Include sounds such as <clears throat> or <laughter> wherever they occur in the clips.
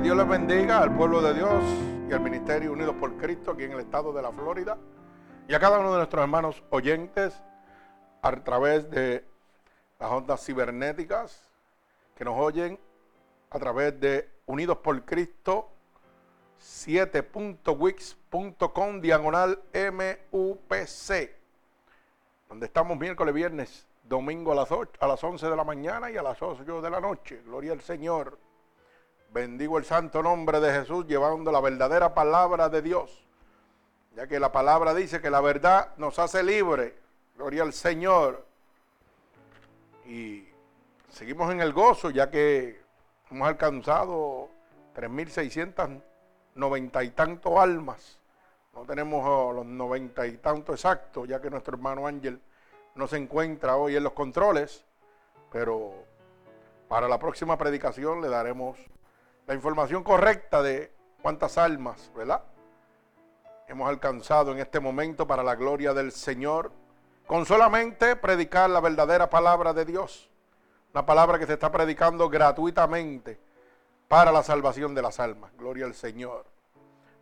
Dios les bendiga al pueblo de Dios y al Ministerio Unidos por Cristo aquí en el estado de la Florida y a cada uno de nuestros hermanos oyentes a través de las ondas cibernéticas que nos oyen a través de Unidos por Cristo 7.wix.com diagonal MUPC, donde estamos miércoles, viernes, domingo a las, 8, a las 11 de la mañana y a las 8 de la noche. Gloria al Señor. Bendigo el santo nombre de Jesús llevando la verdadera palabra de Dios. Ya que la palabra dice que la verdad nos hace libre. Gloria al Señor. Y seguimos en el gozo ya que hemos alcanzado 3.690 y tantos almas. No tenemos los 90 y tantos exactos ya que nuestro hermano Ángel no se encuentra hoy en los controles. Pero para la próxima predicación le daremos la información correcta de cuántas almas, ¿verdad? Hemos alcanzado en este momento para la gloria del Señor, con solamente predicar la verdadera palabra de Dios, una palabra que se está predicando gratuitamente para la salvación de las almas. Gloria al Señor.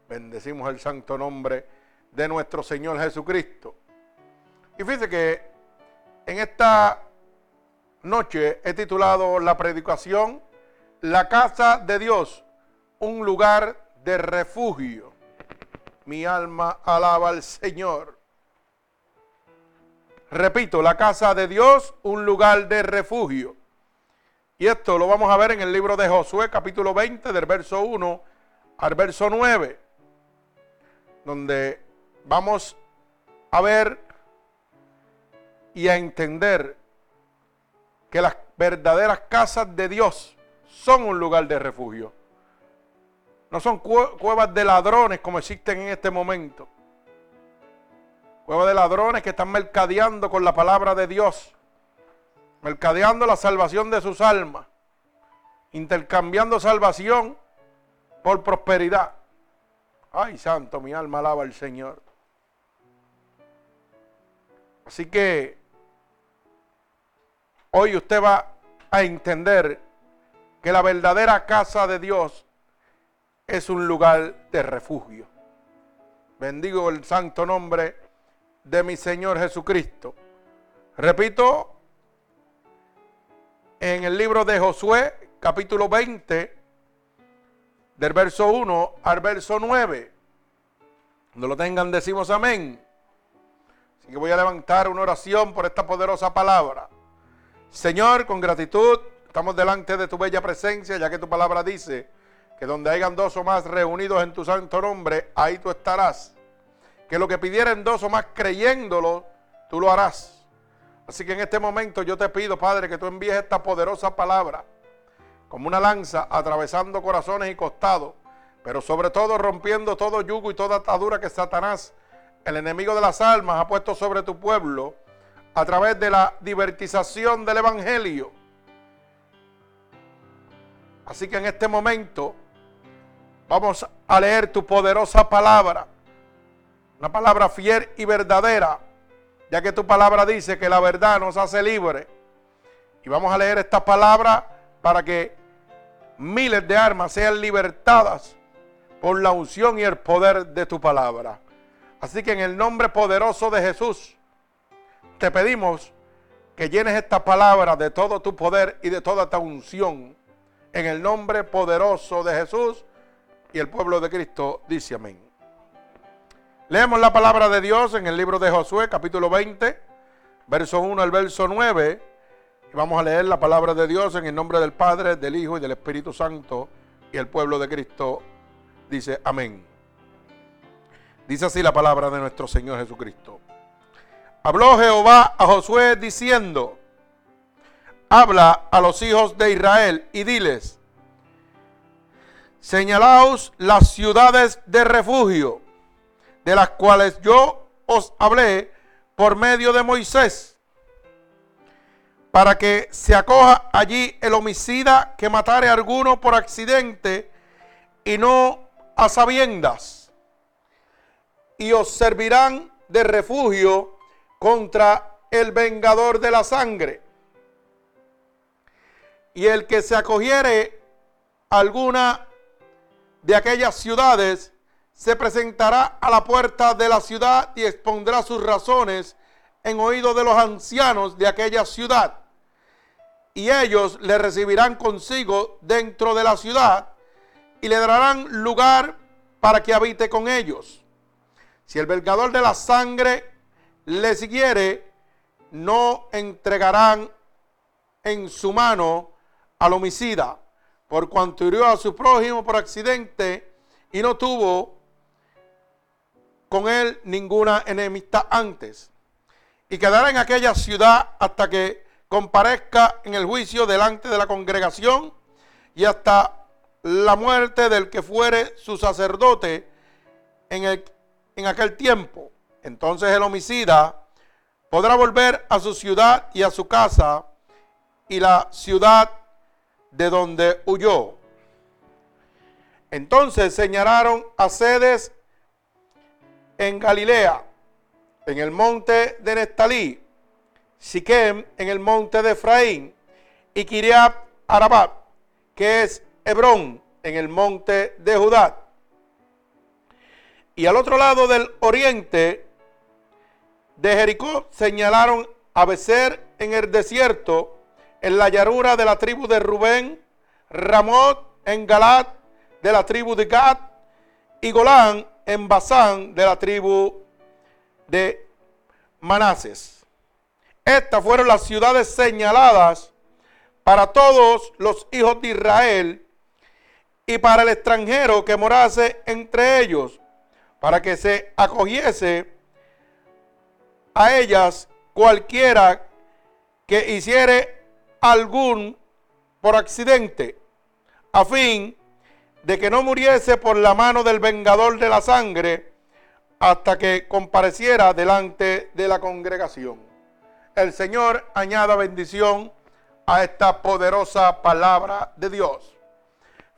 Bendecimos el santo nombre de nuestro Señor Jesucristo. Y fíjese que en esta noche he titulado la predicación la casa de Dios, un lugar de refugio. Mi alma alaba al Señor. Repito, la casa de Dios, un lugar de refugio. Y esto lo vamos a ver en el libro de Josué, capítulo 20, del verso 1 al verso 9, donde vamos a ver y a entender que las verdaderas casas de Dios son un lugar de refugio. No son cuevas de ladrones como existen en este momento. Cuevas de ladrones que están mercadeando con la palabra de Dios. Mercadeando la salvación de sus almas. Intercambiando salvación por prosperidad. Ay, santo, mi alma alaba al Señor. Así que hoy usted va a entender que la verdadera casa de Dios es un lugar de refugio. Bendigo el santo nombre de mi Señor Jesucristo. Repito, en el libro de Josué, capítulo 20, del verso 1 al verso 9. Cuando lo tengan, decimos amén. Así que voy a levantar una oración por esta poderosa palabra. Señor, con gratitud, estamos delante de tu bella presencia, ya que tu palabra dice que donde hayan dos o más reunidos en tu santo nombre, ahí tú estarás. Que lo que pidieren dos o más creyéndolo, tú lo harás. Así que en este momento yo te pido, Padre, que tú envíes esta poderosa palabra como una lanza atravesando corazones y costados, pero sobre todo rompiendo todo yugo y toda atadura que Satanás, el enemigo de las almas, ha puesto sobre tu pueblo a través de la divertización del Evangelio. Así que en este momento vamos a leer tu poderosa palabra, una palabra fiel y verdadera, ya que tu palabra dice que la verdad nos hace libre. Y vamos a leer esta palabra para que miles de armas sean libertadas por la unción y el poder de tu palabra. Así que en el nombre poderoso de Jesús, te pedimos que llenes esta palabra de todo tu poder y de toda tu unción. En el nombre poderoso de Jesús y el pueblo de Cristo dice amén. Leemos la palabra de Dios en el libro de Josué, capítulo 20, verso 1 al verso 9. Y vamos a leer la palabra de Dios en el nombre del Padre, del Hijo y del Espíritu Santo. Y el pueblo de Cristo dice amén. Dice así la palabra de nuestro Señor Jesucristo. Habló Jehová a Josué diciendo, habla a los hijos de Israel y diles, señalaos las ciudades de refugio, de las cuales yo os hablé por medio de Moisés, para que se acoja allí el homicida que matare alguno por accidente y no a sabiendas, y os servirán de refugio contra el vengador de la sangre. Y el que se acogiere alguna de aquellas ciudades, se presentará a la puerta de la ciudad y expondrá sus razones en oído de los ancianos de aquella ciudad. Y ellos le recibirán consigo dentro de la ciudad y le darán lugar para que habite con ellos. Si el vengador de la sangre le siguiere, no entregarán en su mano al homicida, por cuanto hirió a su prójimo por accidente y no tuvo con él ninguna enemistad antes. Y quedará en aquella ciudad hasta que comparezca en el juicio delante de la congregación y hasta la muerte del que fuere su sacerdote en, el, en aquel tiempo entonces el homicida podrá volver a su ciudad y a su casa y la ciudad de donde huyó. Entonces señalaron a sedes en Galilea, en el monte de Nestalí, Siquem en el monte de Efraín y Kiriat Arabat, que es Hebrón en el monte de Judá. Y al otro lado del oriente de Jericó señalaron a Becer en el desierto, en la llanura de la tribu de Rubén, Ramot en Galat de la tribu de Gad y Golán en Basán de la tribu de Manases. Estas fueron las ciudades señaladas para todos los hijos de Israel y para el extranjero que morase entre ellos, para que se acogiese a ellas cualquiera que hiciere algún por accidente, a fin de que no muriese por la mano del vengador de la sangre hasta que compareciera delante de la congregación. El Señor añada bendición a esta poderosa palabra de Dios.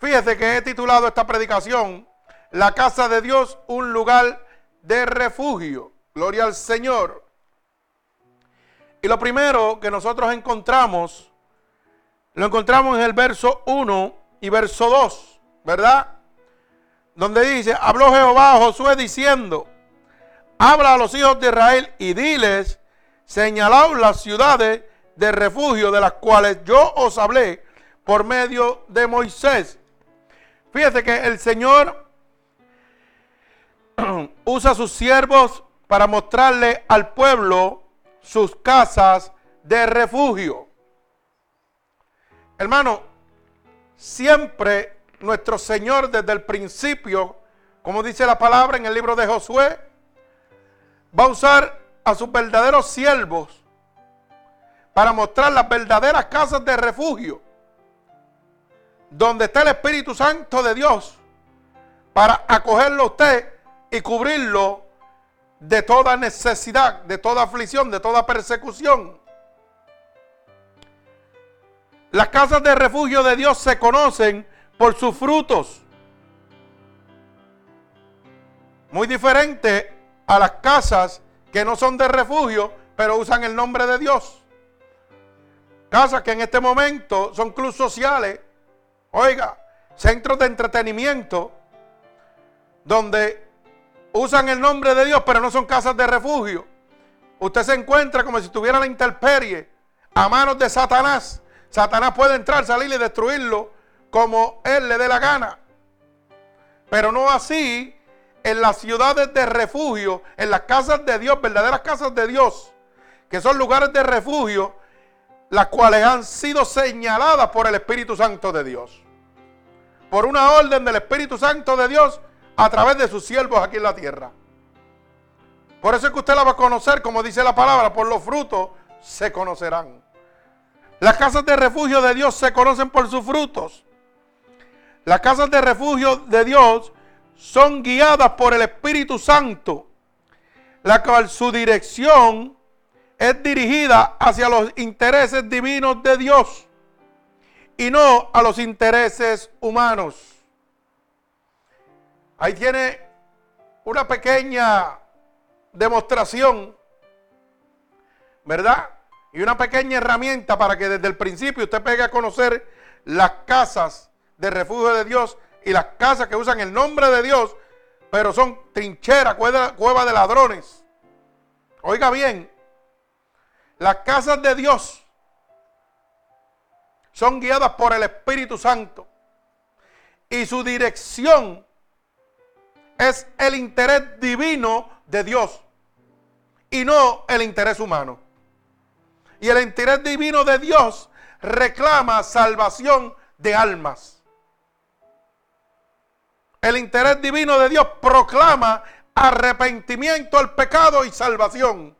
Fíjese que he titulado esta predicación, La casa de Dios, un lugar de refugio. Gloria al Señor. Y lo primero que nosotros encontramos, lo encontramos en el verso 1 y verso 2, ¿verdad? Donde dice, habló Jehová a Josué diciendo, habla a los hijos de Israel y diles, señalad las ciudades de refugio de las cuales yo os hablé por medio de Moisés. Fíjate que el Señor <clears throat> usa a sus siervos para mostrarle al pueblo sus casas de refugio. Hermano, siempre nuestro Señor desde el principio, como dice la palabra en el libro de Josué, va a usar a sus verdaderos siervos para mostrar las verdaderas casas de refugio, donde está el Espíritu Santo de Dios, para acogerlo a usted y cubrirlo de toda necesidad, de toda aflicción, de toda persecución. Las casas de refugio de Dios se conocen por sus frutos. Muy diferente a las casas que no son de refugio, pero usan el nombre de Dios. Casas que en este momento son clubes sociales, oiga, centros de entretenimiento, donde usan el nombre de Dios, pero no son casas de refugio. Usted se encuentra como si estuviera la intemperie a manos de Satanás. Satanás puede entrar, salir y destruirlo como él le dé la gana. Pero no así en las ciudades de refugio, en las casas de Dios, verdaderas casas de Dios, que son lugares de refugio, las cuales han sido señaladas por el Espíritu Santo de Dios. Por una orden del Espíritu Santo de Dios a través de sus siervos aquí en la tierra. Por eso es que usted la va a conocer, como dice la palabra, por los frutos se conocerán. Las casas de refugio de Dios se conocen por sus frutos. Las casas de refugio de Dios son guiadas por el Espíritu Santo, la cual su dirección es dirigida hacia los intereses divinos de Dios y no a los intereses humanos. Ahí tiene una pequeña demostración, ¿verdad? Y una pequeña herramienta para que desde el principio usted pegue a conocer las casas de refugio de Dios y las casas que usan el nombre de Dios, pero son trincheras, cueva de ladrones. Oiga bien, las casas de Dios son guiadas por el Espíritu Santo y su dirección es el interés divino de Dios y no el interés humano. Y el interés divino de Dios reclama salvación de almas. El interés divino de Dios proclama arrepentimiento al pecado y salvación.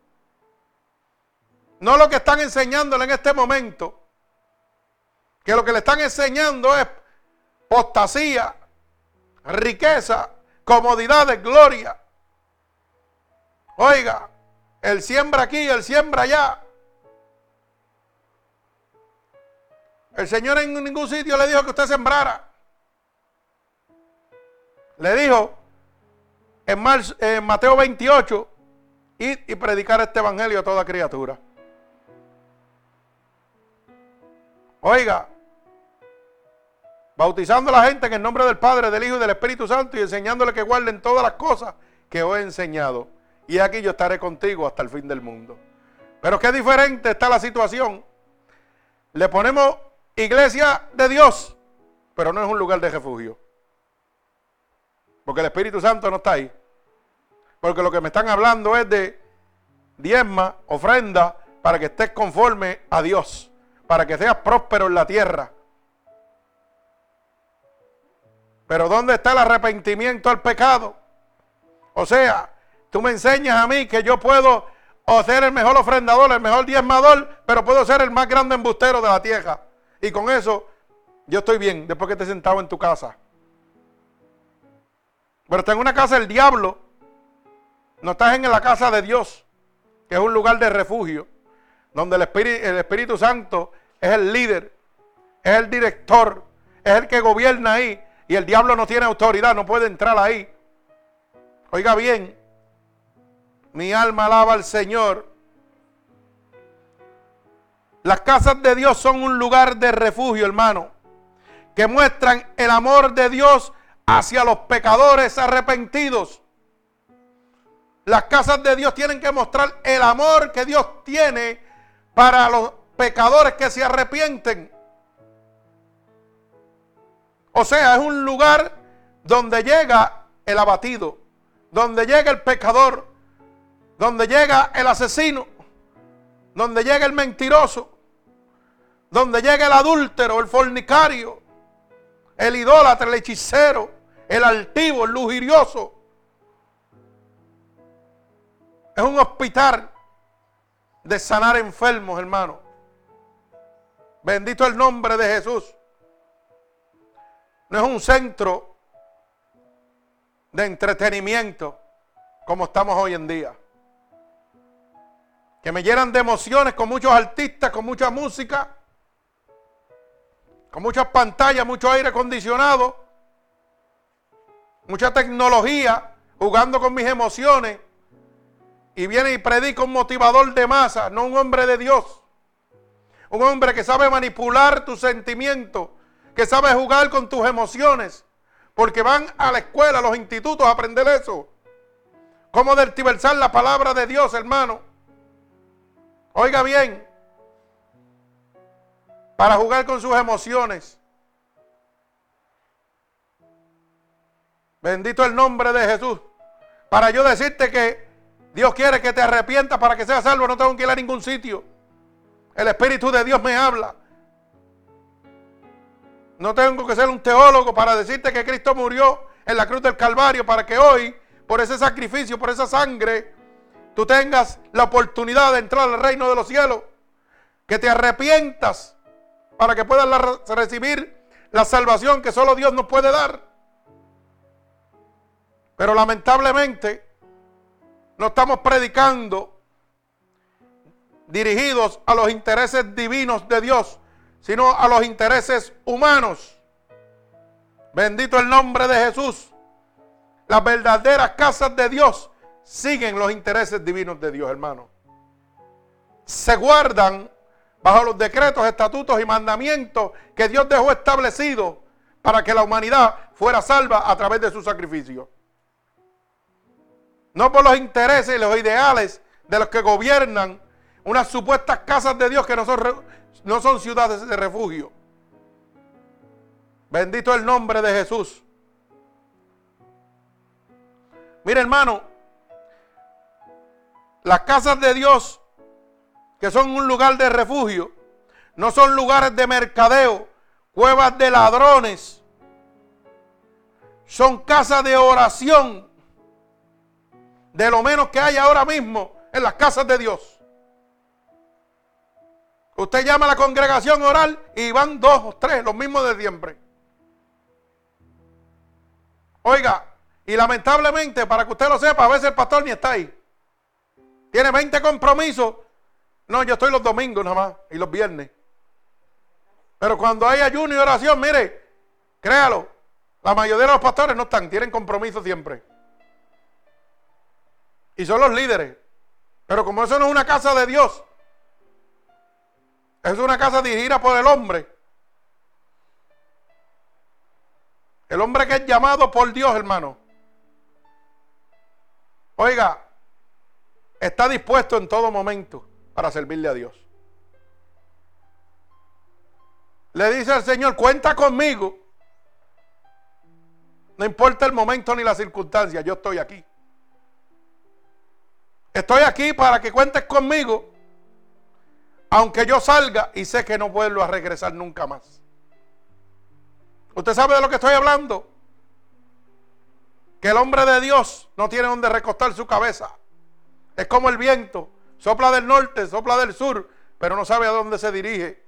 No lo que están enseñándole en este momento, que lo que le están enseñando es postasía, riqueza comodidad de gloria. Oiga, el siembra aquí, el siembra allá. El Señor en ningún sitio le dijo que usted sembrara. Le dijo en, Mateo 28, ir y predicar este evangelio a toda criatura. Oiga, bautizando a la gente en el nombre del Padre, del Hijo y del Espíritu Santo y enseñándole que guarden todas las cosas que os he enseñado. Y aquí yo estaré contigo hasta el fin del mundo. Pero qué diferente está la situación. Le ponemos iglesia de Dios, pero no es un lugar de refugio. Porque el Espíritu Santo no está ahí. Porque lo que me están hablando es de diezma, ofrenda, para que estés conforme a Dios, para que seas próspero en la tierra Pero ¿dónde está el arrepentimiento al pecado? O sea, tú me enseñas a mí que yo puedo ser el mejor ofrendador, el mejor diezmador, pero puedo ser el más grande embustero de la tierra. Y con eso yo estoy bien después que he sentado en tu casa. Pero estás en una casa del diablo. No estás en la casa de Dios, que es un lugar de refugio, donde el Espíritu, el Espíritu Santo es el líder, es el director, es el que gobierna ahí. Y el diablo no tiene autoridad, no puede entrar ahí. Oiga bien, mi alma alaba al Señor. Las casas de Dios son un lugar de refugio, hermano, que muestran el amor de Dios hacia los pecadores arrepentidos. Las casas de Dios tienen que mostrar el amor que Dios tiene para los pecadores que se arrepienten. O sea, es un lugar donde llega el abatido, donde llega el pecador, donde llega el asesino, donde llega el mentiroso, donde llega el adúltero, el fornicario, el idólatra, el hechicero, el altivo, el lujurioso. Es un hospital de sanar enfermos, hermano. Bendito el nombre de Jesús. No es un centro de entretenimiento como estamos hoy en día. Que me llenan de emociones con muchos artistas, con mucha música, con muchas pantallas, mucho aire acondicionado, mucha tecnología, jugando con mis emociones. Y viene y predica un motivador de masa, no un hombre de Dios. Un hombre que sabe manipular tus sentimientos, que sabe jugar con tus emociones. Porque van a la escuela, a los institutos a aprender eso. Cómo dertiversar la palabra de Dios, hermano. Oiga bien. Para jugar con sus emociones. Bendito el nombre de Jesús. Para yo decirte que Dios quiere que te arrepientas para que seas salvo. No tengo que ir a ningún sitio. El Espíritu de Dios me habla. No tengo que ser un teólogo para decirte que Cristo murió en la cruz del Calvario para que hoy, por ese sacrificio, por esa sangre, tú tengas la oportunidad de entrar al reino de los cielos. Que te arrepientas para que puedas recibir la salvación que solo Dios nos puede dar. Pero lamentablemente no estamos predicando dirigidos a los intereses divinos de Dios, sino a los intereses humanos. Bendito el nombre de Jesús. Las verdaderas casas de Dios siguen los intereses divinos de Dios, hermano. Se guardan bajo los decretos, estatutos y mandamientos que Dios dejó establecidos para que la humanidad fuera salva a través de su sacrificio. No por los intereses y los ideales de los que gobiernan unas supuestas casas de Dios que no son, no son ciudades de refugio. Bendito el nombre de Jesús. Mire hermano, las casas de Dios, que son un lugar de refugio, no son lugares de mercadeo, cuevas de ladrones, son casas de oración de lo menos que hay ahora mismo en las casas de Dios. Usted llama a la congregación oral y van dos o tres, los mismos de siempre. Oiga, y lamentablemente, para que usted lo sepa, a veces el pastor ni está ahí. Tiene 20 compromisos. No, yo estoy los domingos nada más y los viernes. Pero cuando hay ayuno y oración, mire, créalo, la mayoría de los pastores no están, tienen compromiso siempre. Y son los líderes. Pero como eso no es una casa de Dios, es una casa dirigida por el hombre. El hombre que es llamado por Dios, hermano. Oiga, está dispuesto en todo momento para servirle a Dios. Le dice al Señor, cuenta conmigo. No importa el momento ni la circunstancia, yo estoy aquí. Estoy aquí para que cuentes conmigo, aunque yo salga y sé que no vuelvo a regresar nunca más. ¿Usted sabe de lo que estoy hablando? Que el hombre de Dios no tiene donde recostar su cabeza. Es como el viento, sopla del norte, sopla del sur, pero no sabe a dónde se dirige.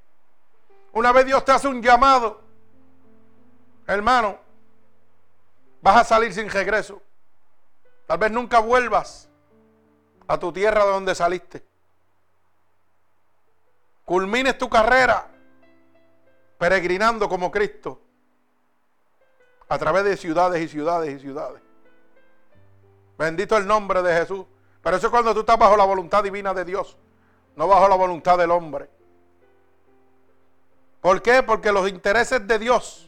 Una vez Dios te hace un llamado, hermano, vas a salir sin regreso. Tal vez nunca vuelvas a tu tierra de donde saliste. Culmines tu carrera peregrinando como Cristo a través de ciudades y ciudades y ciudades. Bendito el nombre de Jesús. Pero eso es cuando tú estás bajo la voluntad divina de Dios, no bajo la voluntad del hombre. ¿Por qué? Porque los intereses de Dios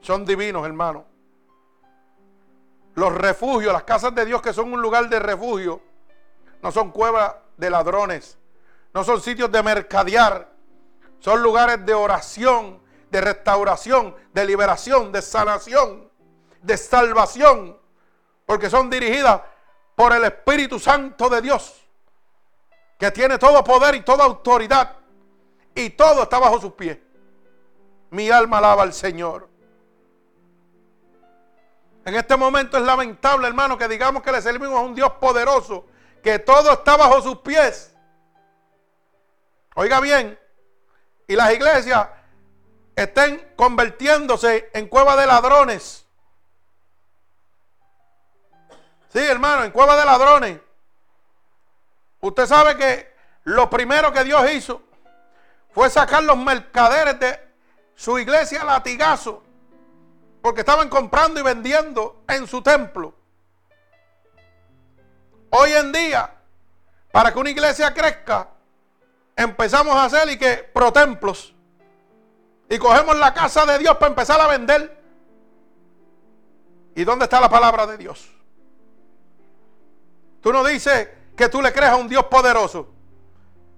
son divinos, hermano. Los refugios, las casas de Dios que son un lugar de refugio, no son cuevas de ladrones, no son sitios de mercadear, son lugares de oración, de restauración, de liberación, de sanación, de salvación, porque son dirigidas por el Espíritu Santo de Dios, que tiene todo poder y toda autoridad, y todo está bajo sus pies. Mi alma alaba al Señor. En este momento es lamentable, hermano, que digamos que le servimos a un Dios poderoso, que todo está bajo sus pies. Oiga bien, y las iglesias estén convirtiéndose en cueva de ladrones. Sí, hermano, en cueva de ladrones. Usted sabe que lo primero que Dios hizo fue sacar los mercaderes de su iglesia a latigazo, porque estaban comprando y vendiendo en su templo. Hoy en día, para que una iglesia crezca, empezamos a hacer y que protemplos. Y cogemos la casa de Dios para empezar a vender. ¿Y dónde está la palabra de Dios? Tú no dices que tú le creas a un Dios poderoso.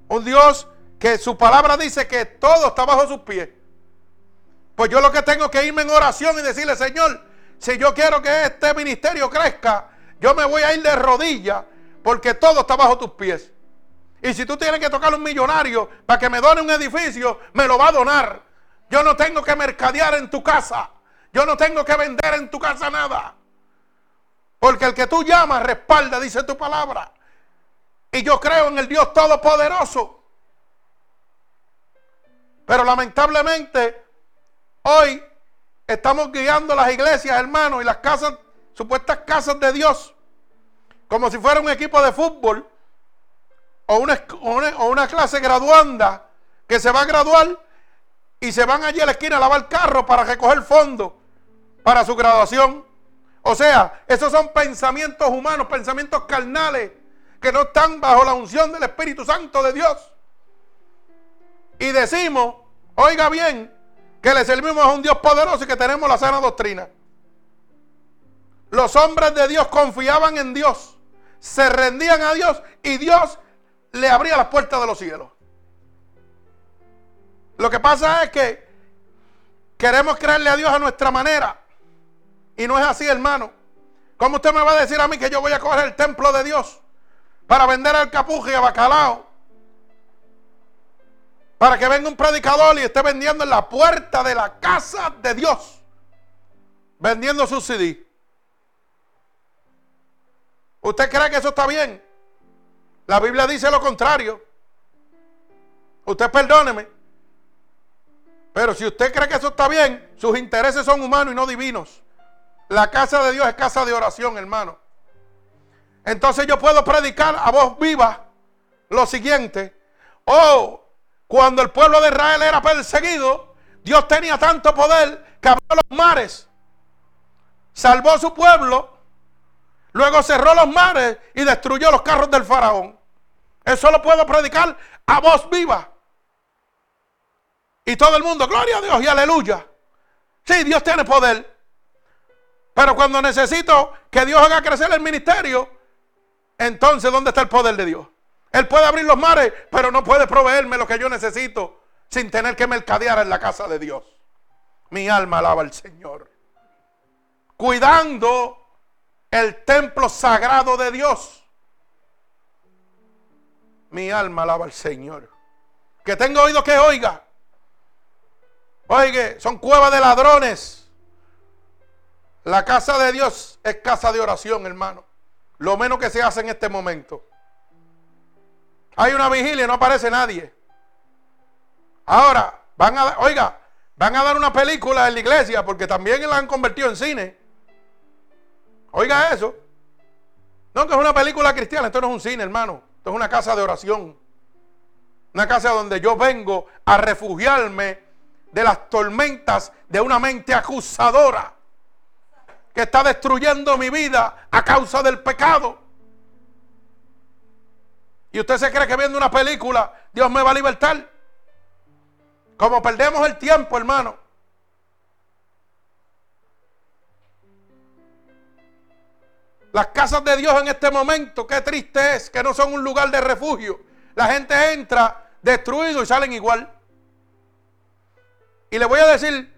Un Dios que su palabra dice que todo está bajo sus pies. Pues yo lo que tengo que irme en oración y decirle, Señor, si yo quiero que este ministerio crezca, yo me voy a ir de rodillas porque todo está bajo tus pies. Y si tú tienes que tocar a un millonario para que me done un edificio, me lo va a donar. Yo no tengo que mercadear en tu casa. Yo no tengo que vender en tu casa nada. Porque el que tú llamas respalda, dice tu palabra. Y yo creo en el Dios Todopoderoso. Pero lamentablemente Hoy estamos guiando las iglesias, hermanos, y las casas, supuestas casas de Dios, como si fuera un equipo de fútbol o una, clase graduanda que se va a graduar y se van allí a la esquina a lavar carro para recoger fondos para su graduación. O sea, esos son pensamientos humanos, pensamientos carnales que no están bajo la unción del Espíritu Santo de Dios. Y decimos, oiga bien, que le servimos a un Dios poderoso y que tenemos la sana doctrina. Los hombres de Dios confiaban en Dios, se rendían a Dios y Dios le abría las puertas de los cielos. Lo que pasa es que queremos creerle a Dios a nuestra manera. Y no es así, hermano. ¿Cómo usted me va a decir a mí que yo voy a coger el templo de Dios para vender al capuje y a bacalao para que venga un predicador y esté vendiendo en la puerta de la casa de Dios. Vendiendo su CD. ¿Usted cree que eso está bien? La Biblia dice lo contrario. Usted perdóneme. Pero si usted cree que eso está bien, sus intereses son humanos y no divinos. La casa de Dios es casa de oración, hermano. Entonces yo puedo predicar a voz viva lo siguiente. Oh, cuando el pueblo de Israel era perseguido, Dios tenía tanto poder que abrió los mares, salvó a su pueblo, luego cerró los mares y destruyó los carros del faraón. Eso lo puedo predicar a voz viva. Y todo el mundo, gloria a Dios y aleluya. Sí, Dios tiene poder. Pero cuando necesito que Dios haga crecer el ministerio, entonces, ¿dónde está el poder de Dios? Él puede abrir los mares, pero no puede proveerme lo que yo necesito sin tener que mercadear en la casa de Dios. Mi alma alaba al Señor. Cuidando el templo sagrado de Dios. Mi alma alaba al Señor. Que tenga oído que oiga. Oiga, son cuevas de ladrones. La casa de Dios es casa de oración, hermano. Lo menos que se hace en este momento. Hay una vigilia y no aparece nadie. Ahora, van a, oiga, van a dar una película en la iglesia porque también la han convertido en cine. Oiga eso. No, que es una película cristiana, esto no es un cine, hermano. Esto es una casa de oración. Una casa donde yo vengo a refugiarme de las tormentas de una mente acusadora que está destruyendo mi vida a causa del pecado. Y usted se cree que viendo una película Dios me va a libertar. Como perdemos el tiempo, hermano. Las casas de Dios en este momento, qué triste es que no son un lugar de refugio. La gente entra destruido y salen igual. Y le voy a decir,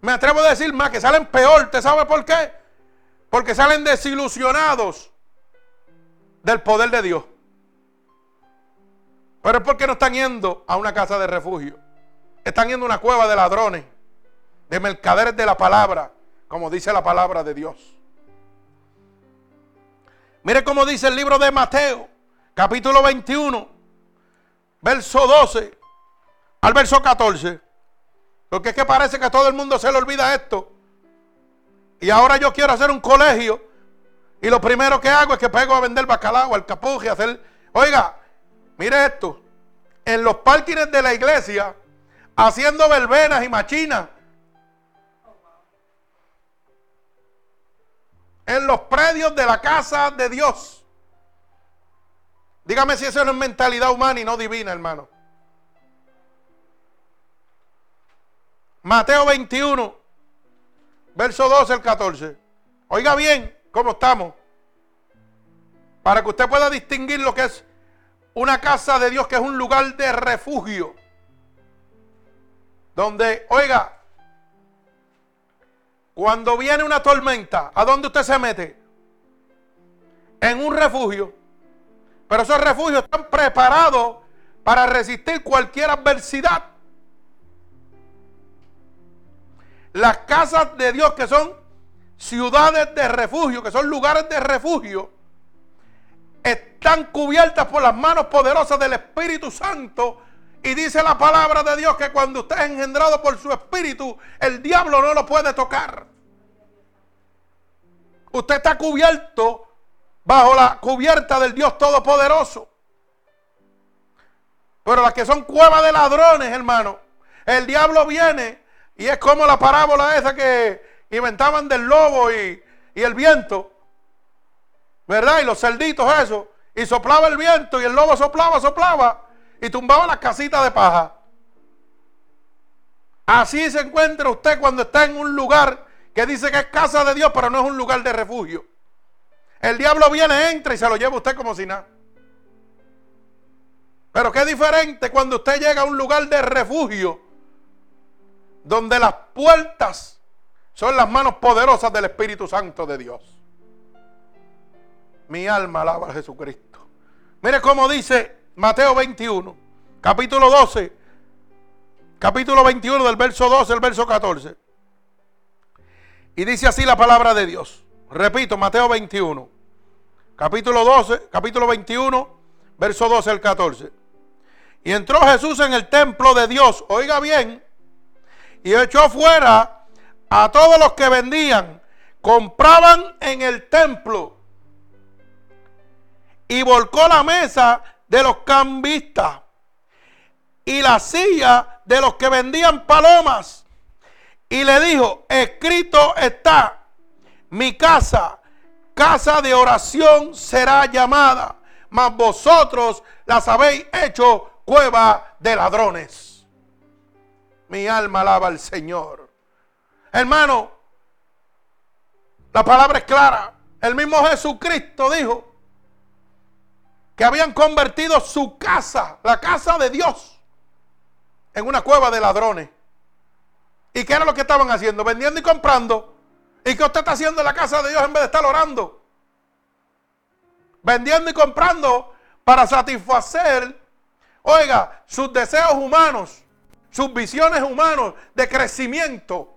me atrevo a decir más, que salen peor. ¿Te sabe por qué? Porque salen desilusionados del poder de Dios. Pero es porque no están yendo a una casa de refugio. Están yendo a una cueva de ladrones, de mercaderes de la palabra, como dice la palabra de Dios. Mire cómo dice el libro de Mateo, capítulo 21, verso 12 al verso 14. Porque es que parece que a todo el mundo se le olvida esto. Y ahora yo quiero hacer un colegio. Y lo primero que hago es que pego a vender bacalao, al capuje, hacer. Oiga, mire esto. En los parkings de la iglesia, haciendo verbenas y machinas. En los predios de la casa de Dios. Dígame si eso no es mentalidad humana y no divina, hermano. Mateo 21, verso 12 al 14. Oiga bien cómo estamos. Para que usted pueda distinguir lo que es una casa de Dios, que es un lugar de refugio. Donde, oiga, cuando viene una tormenta, ¿a dónde usted se mete? En un refugio. Pero esos refugios están preparados para resistir cualquier adversidad. Las casas de Dios que son ciudades de refugio, que son lugares de refugio, están cubiertas por las manos poderosas del Espíritu Santo. Y dice la palabra de Dios que cuando usted es engendrado por su Espíritu, el diablo no lo puede tocar. Usted está cubierto bajo la cubierta del Dios Todopoderoso. Pero las que son cuevas de ladrones, hermano, el diablo viene y es como la parábola esa que inventaban del lobo y, el viento. ¿Verdad? Y los cerditos, eso. Y soplaba el viento y el lobo soplaba, soplaba. Y tumbaba las casitas de paja. Así se encuentra usted cuando está en un lugar que dice que es casa de Dios, pero no es un lugar de refugio. El diablo viene, entra y se lo lleva usted como si nada. Pero qué diferente cuando usted llega a un lugar de refugio donde las puertas son las manos poderosas del Espíritu Santo de Dios. Mi alma alaba a Jesucristo. Mire cómo dice Mateo 21, capítulo 12, capítulo 21 del verso 12 al verso 14. Y dice así la palabra de Dios. Repito, Mateo 21, capítulo 12, capítulo 21, verso 12 al 14. Y entró Jesús en el templo de Dios. Oiga bien, y echó fuera a todos los que vendían, compraban en el templo y volcó la mesa de los cambistas y la silla de los que vendían palomas y le dijo, escrito está, mi casa, casa de oración será llamada, mas vosotros las habéis hecho cueva de ladrones. Mi alma alaba al Señor. Hermano, la palabra es clara. El mismo Jesucristo dijo que habían convertido su casa, la casa de Dios, en una cueva de ladrones. ¿Y qué era lo que estaban haciendo? Vendiendo y comprando. ¿Y qué usted está haciendo en la casa de Dios en vez de estar orando? Vendiendo y comprando para satisfacer, oiga, sus deseos humanos sus visiones humanos de crecimiento,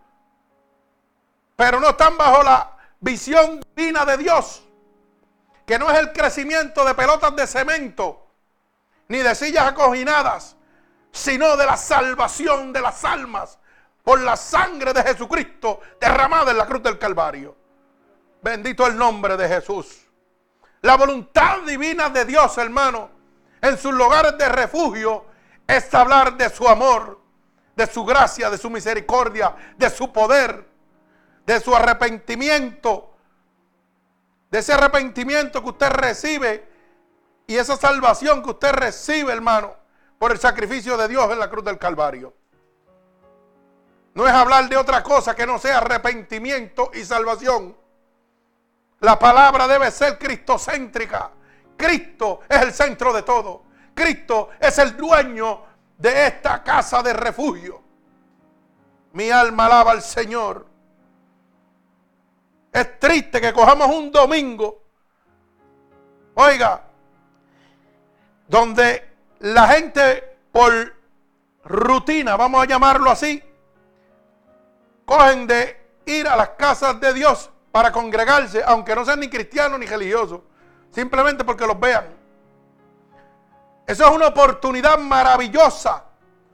pero no están bajo la visión divina de Dios, que no es el crecimiento de pelotas de cemento, ni de sillas acoginadas, sino de la salvación de las almas por la sangre de Jesucristo derramada en la cruz del Calvario. Bendito el nombre de Jesús. La voluntad divina de Dios, hermano, en sus lugares de refugio, es hablar de su amor, de su gracia, de su misericordia, de su poder, de su arrepentimiento, de ese arrepentimiento que usted recibe y esa salvación que usted recibe, hermano, por el sacrificio de Dios en la cruz del Calvario. no es hablar de otra cosa que no sea arrepentimiento y salvación. La palabra debe ser cristocéntrica. Cristo es el centro de todo. Cristo es el dueño de esta casa de refugio. Mi alma alaba al Señor. Es triste que cojamos un domingo, oiga, donde la gente por rutina, vamos a llamarlo así, cogen de ir a las casas de Dios para congregarse, aunque no sean ni cristianos ni religiosos, simplemente porque los vean. Eso es una oportunidad maravillosa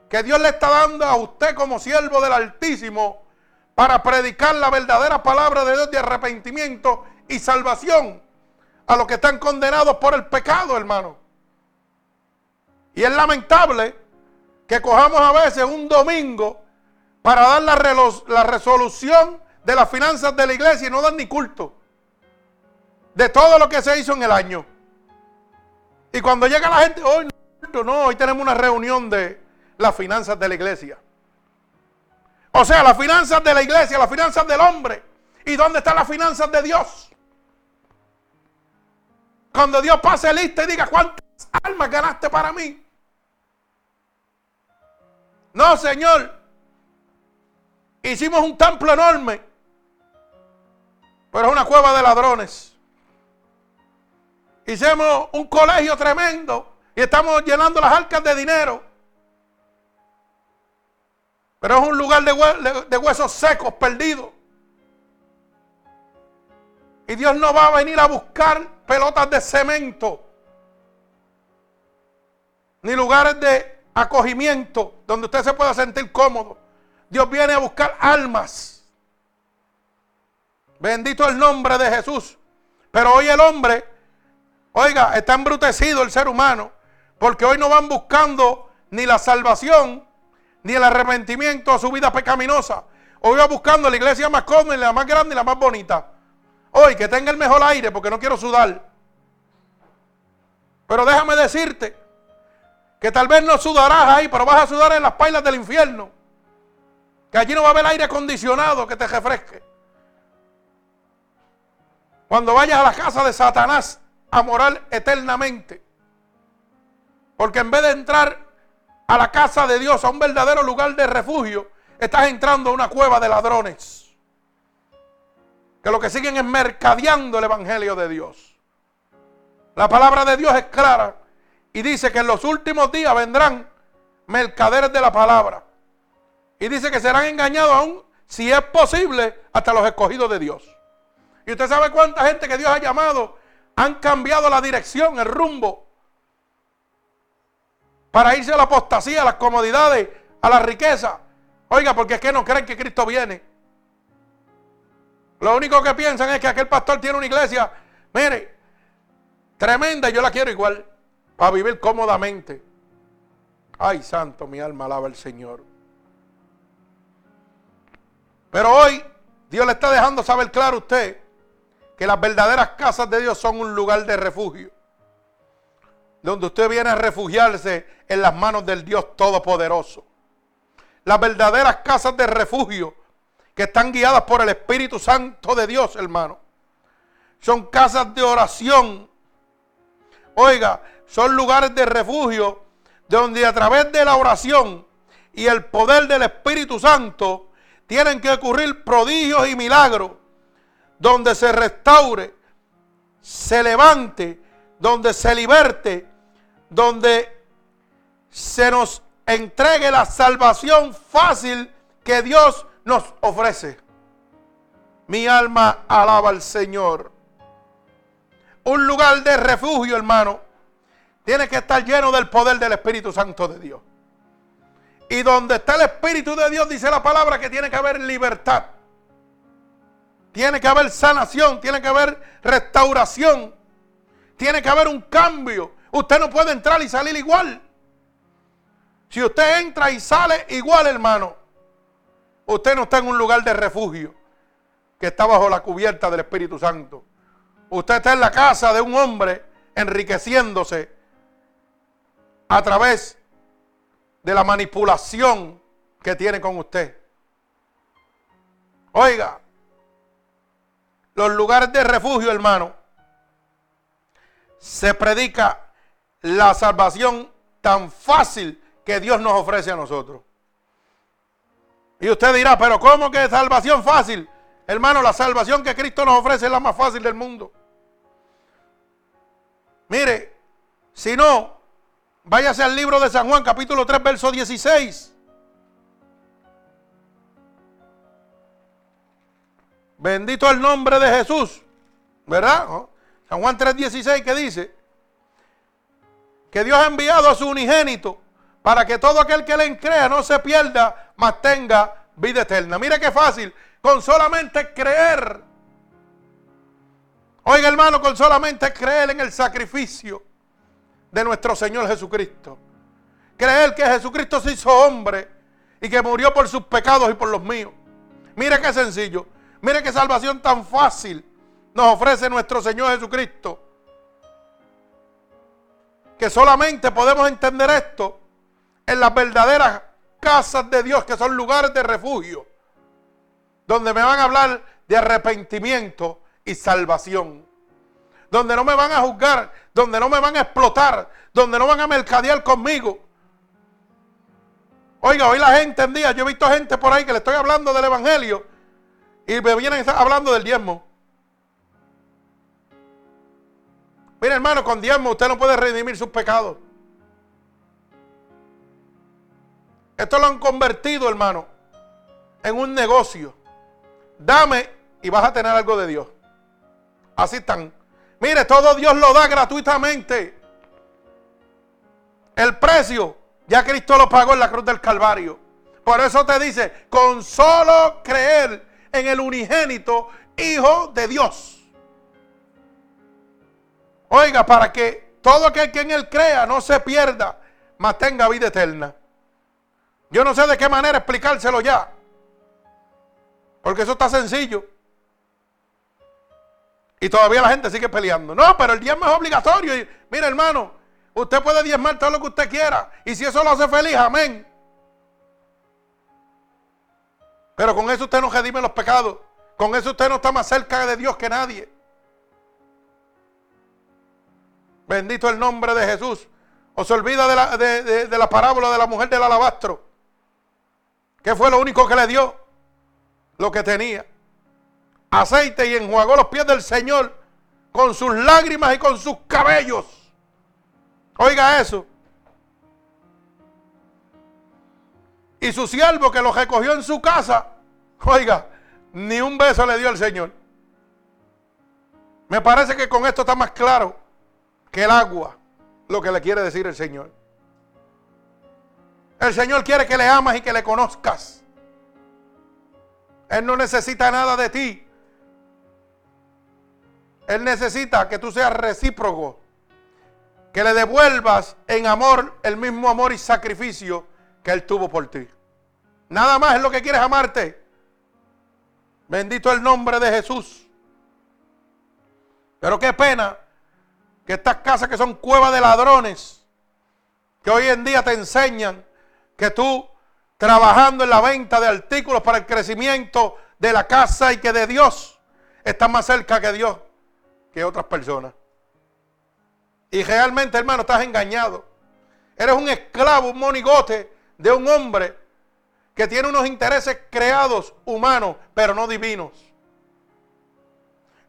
que Dios le está dando a usted como siervo del Altísimo para predicar la verdadera palabra de Dios de arrepentimiento y salvación a los que están condenados por el pecado, hermano. Y es lamentable que cojamos a veces un domingo para dar la, resolución de las finanzas de la iglesia y no dar ni culto de todo lo que se hizo en el año. Y cuando llega la gente, hoy no, no, hoy tenemos una reunión de las finanzas de la iglesia. O sea, las finanzas de la iglesia, las finanzas del hombre. ¿Y dónde están las finanzas de Dios? Cuando Dios pase lista y diga cuántas almas ganaste para mí. No, Señor. Hicimos un templo enorme. Pero es una cueva de ladrones. Hicimos un colegio tremendo. Y estamos llenando las arcas de dinero. Pero es un lugar de, huesos secos, perdidos. Y Dios no va a venir a buscar pelotas de cemento. Ni lugares de acogimiento, donde usted se pueda sentir cómodo. Dios viene a buscar almas. Bendito el nombre de Jesús. Pero hoy el hombre, oiga, está embrutecido el ser humano, porque hoy no van buscando ni la salvación, ni el arrepentimiento a su vida pecaminosa. Hoy va buscando la iglesia más cómoda, la más grande y la más bonita. Hoy que tenga el mejor aire, porque no quiero sudar. Pero déjame decirte que tal vez no sudarás ahí, pero vas a sudar en las pailas del infierno. Que allí no va a haber aire acondicionado que te refresque. Cuando vayas a la casa de Satanás a morar eternamente. Porque en vez de entrar a la casa de Dios, a un verdadero lugar de refugio, estás entrando a una cueva de ladrones. Que lo que siguen es mercadeando el Evangelio de Dios. La palabra de Dios es clara. Y dice que en los últimos días vendrán mercaderes de la palabra. Y dice que serán engañados aún, si es posible, hasta los escogidos de Dios. Y usted sabe cuánta gente que Dios ha llamado han cambiado la dirección, el rumbo, para irse a la apostasía, a las comodidades, a la riqueza. Oiga, porque es que no creen que Cristo viene. Lo único que piensan es que aquel pastor tiene una iglesia, mire, tremenda yo la quiero igual para vivir cómodamente. Ay, santo, mi alma alaba al Señor. Pero hoy Dios le está dejando saber claro a usted que las verdaderas casas de Dios son un lugar de refugio. Donde usted viene a refugiarse en las manos del Dios Todopoderoso. Las verdaderas casas de refugio que están guiadas por el Espíritu Santo de Dios, hermano. Son casas de oración. Oiga, son lugares de refugio donde a través de la oración y el poder del Espíritu Santo tienen que ocurrir prodigios y milagros, donde se restaure, se levante, donde se liberte, donde se nos entregue la salvación fácil que Dios nos ofrece. Mi alma alaba al Señor. Un lugar de refugio, hermano, tiene que estar lleno del poder del Espíritu Santo de Dios. Y donde está el Espíritu de Dios, dice la palabra que tiene que haber libertad. Tiene que haber sanación, tiene que haber restauración. Tiene que haber un cambio. Usted no puede entrar y salir igual. Si usted entra y sale igual, hermano, usted no está en un lugar de refugio que está bajo la cubierta del Espíritu Santo. Usted está en la casa de un hombre enriqueciéndose a través de la manipulación que tiene con usted. Oiga, los lugares de refugio, hermano, se predica la salvación tan fácil que Dios nos ofrece a nosotros. Y usted dirá, pero ¿cómo que salvación fácil? Hermano, la salvación que Cristo nos ofrece es la más fácil del mundo. Mire, si no, váyase al libro de San Juan, capítulo 3, verso 16. Bendito el nombre de Jesús. ¿Verdad? San Juan 3:16 que dice que Dios ha enviado a su unigénito para que todo aquel que le crea no se pierda, mas tenga vida eterna. Mire qué fácil, con solamente creer. Oiga hermano, con solamente creer en el sacrificio de nuestro Señor Jesucristo. Creer que Jesucristo se hizo hombre y que murió por sus pecados y por los míos. Mire qué sencillo. Mire qué salvación tan fácil nos ofrece nuestro Señor Jesucristo. Que solamente podemos entender esto en las verdaderas casas de Dios, que son lugares de refugio, donde me van a hablar de arrepentimiento y salvación. Donde no me van a juzgar, donde no me van a explotar, donde no van a mercadear conmigo. Oiga, hoy la gente en día, yo he visto gente por ahí que le estoy hablando del Evangelio y me vienen hablando del diezmo. Mira, hermano, con diezmo usted no puede redimir sus pecados. Esto lo han convertido, hermano, en un negocio. Dame y vas a tener algo de Dios. Así están. Mire, todo Dios lo da gratuitamente. El precio, ya Cristo lo pagó en la cruz del Calvario. Por eso te dice, con solo creer en el unigénito Hijo de Dios. Oiga, para que todo aquel que en Él crea no se pierda, mas tenga vida eterna. Yo no sé de qué manera explicárselo ya. Porque eso está sencillo. Y todavía la gente sigue peleando. No, pero el diezmo es obligatorio. Y, mira, hermano, usted puede diezmar todo lo que usted quiera. Y si eso lo hace feliz, amén. Pero con eso usted no redime los pecados. Con eso usted no está más cerca de Dios que nadie. Bendito el nombre de Jesús. O se olvida de la, de la parábola de la mujer del alabastro. ¿Qué fue lo único que le dio? Lo que tenía. Aceite y enjuagó los pies del Señor con sus lágrimas y con sus cabellos. Oiga eso. Y su siervo que lo recogió en su casa, oiga, ni un beso le dio al Señor. Me parece que con esto está más claro que el agua, lo que le quiere decir el Señor. El Señor quiere que le amas y que le conozcas. Él no necesita nada de ti. Él necesita que tú seas recíproco. Que le devuelvas en amor el mismo amor y sacrificio que Él tuvo por ti. Nada más es lo que quieres amarte. Bendito el nombre de Jesús. Pero qué pena que estas casas que son cuevas de ladrones, que hoy en día te enseñan que tú trabajando en la venta de artículos para el crecimiento de la casa y que de Dios estás más cerca que Dios que otras personas. Y realmente, hermano, estás engañado. Eres un esclavo, un monigote de un hombre que tiene unos intereses creados humanos, pero no divinos.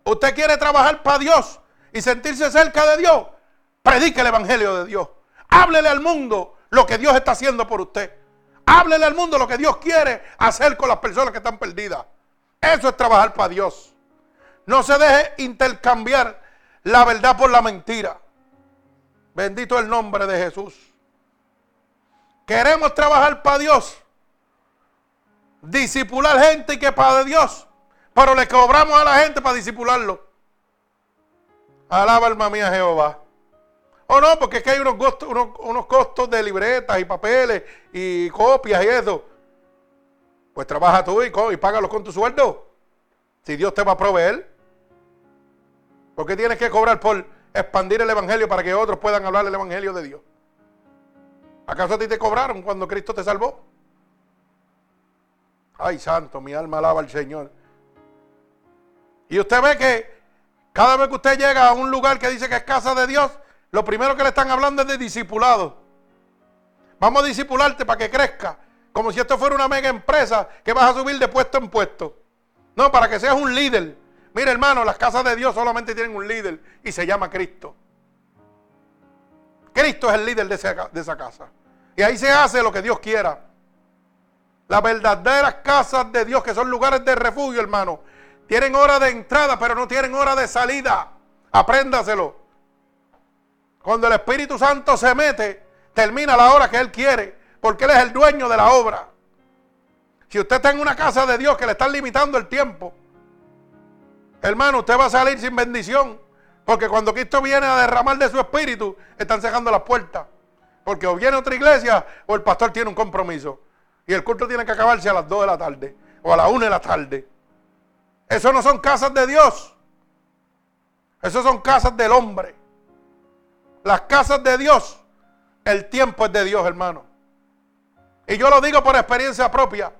Usted quiere trabajar para Dios y sentirse cerca de Dios. Predique el Evangelio de Dios. Háblele al mundo lo que Dios está haciendo por usted. Háblele al mundo lo que Dios quiere hacer con las personas que están perdidas. Eso es trabajar para Dios. No se deje intercambiar la verdad por la mentira. Bendito el nombre de Jesús. Queremos trabajar para Dios. Disipular gente y que para Dios. Pero le cobramos a la gente para disipularlo. Alaba alma mía Jehová. O no, porque es que hay unos costos, unos, costos de libretas y papeles y copias y eso. Pues trabaja tú y, y págalos con tu sueldo. Si Dios te va a proveer. ¿Por qué tienes que cobrar por expandir el Evangelio para que otros puedan hablar del Evangelio de Dios? ¿Acaso a ti te cobraron cuando Cristo te salvó? Ay, santo, mi alma alaba al Señor. Y usted ve que cada vez que usted llega a un lugar que dice que es casa de Dios, lo primero que le están hablando es de discipulado. Vamos a discipularte para que crezca. Como si esto fuera una mega empresa que vas a subir de puesto en puesto. No, para que seas un líder. Mira, hermano, las casas de Dios solamente tienen un líder y se llama Cristo. Cristo es el líder de esa, de esa casa. Y ahí se hace lo que Dios quiera. Las verdaderas casas de Dios, que son lugares de refugio, hermano, tienen hora de entrada, pero no tienen hora de salida. Apréndaselo. Cuando el Espíritu Santo se mete, termina la hora que Él quiere, porque Él es el dueño de la obra. Si usted está en una casa de Dios que le están limitando el tiempo, hermano, usted va a salir sin bendición. Porque cuando Cristo viene a derramar de su espíritu, están cerrando las puertas. Porque o viene otra iglesia o el pastor tiene un compromiso. Y el culto tiene que acabarse a las 2 de la tarde o a las 1 de la tarde. Eso no son casas de Dios. Eso son casas del hombre. Las casas de Dios, el tiempo es de Dios, hermano. Y yo lo digo por experiencia propia.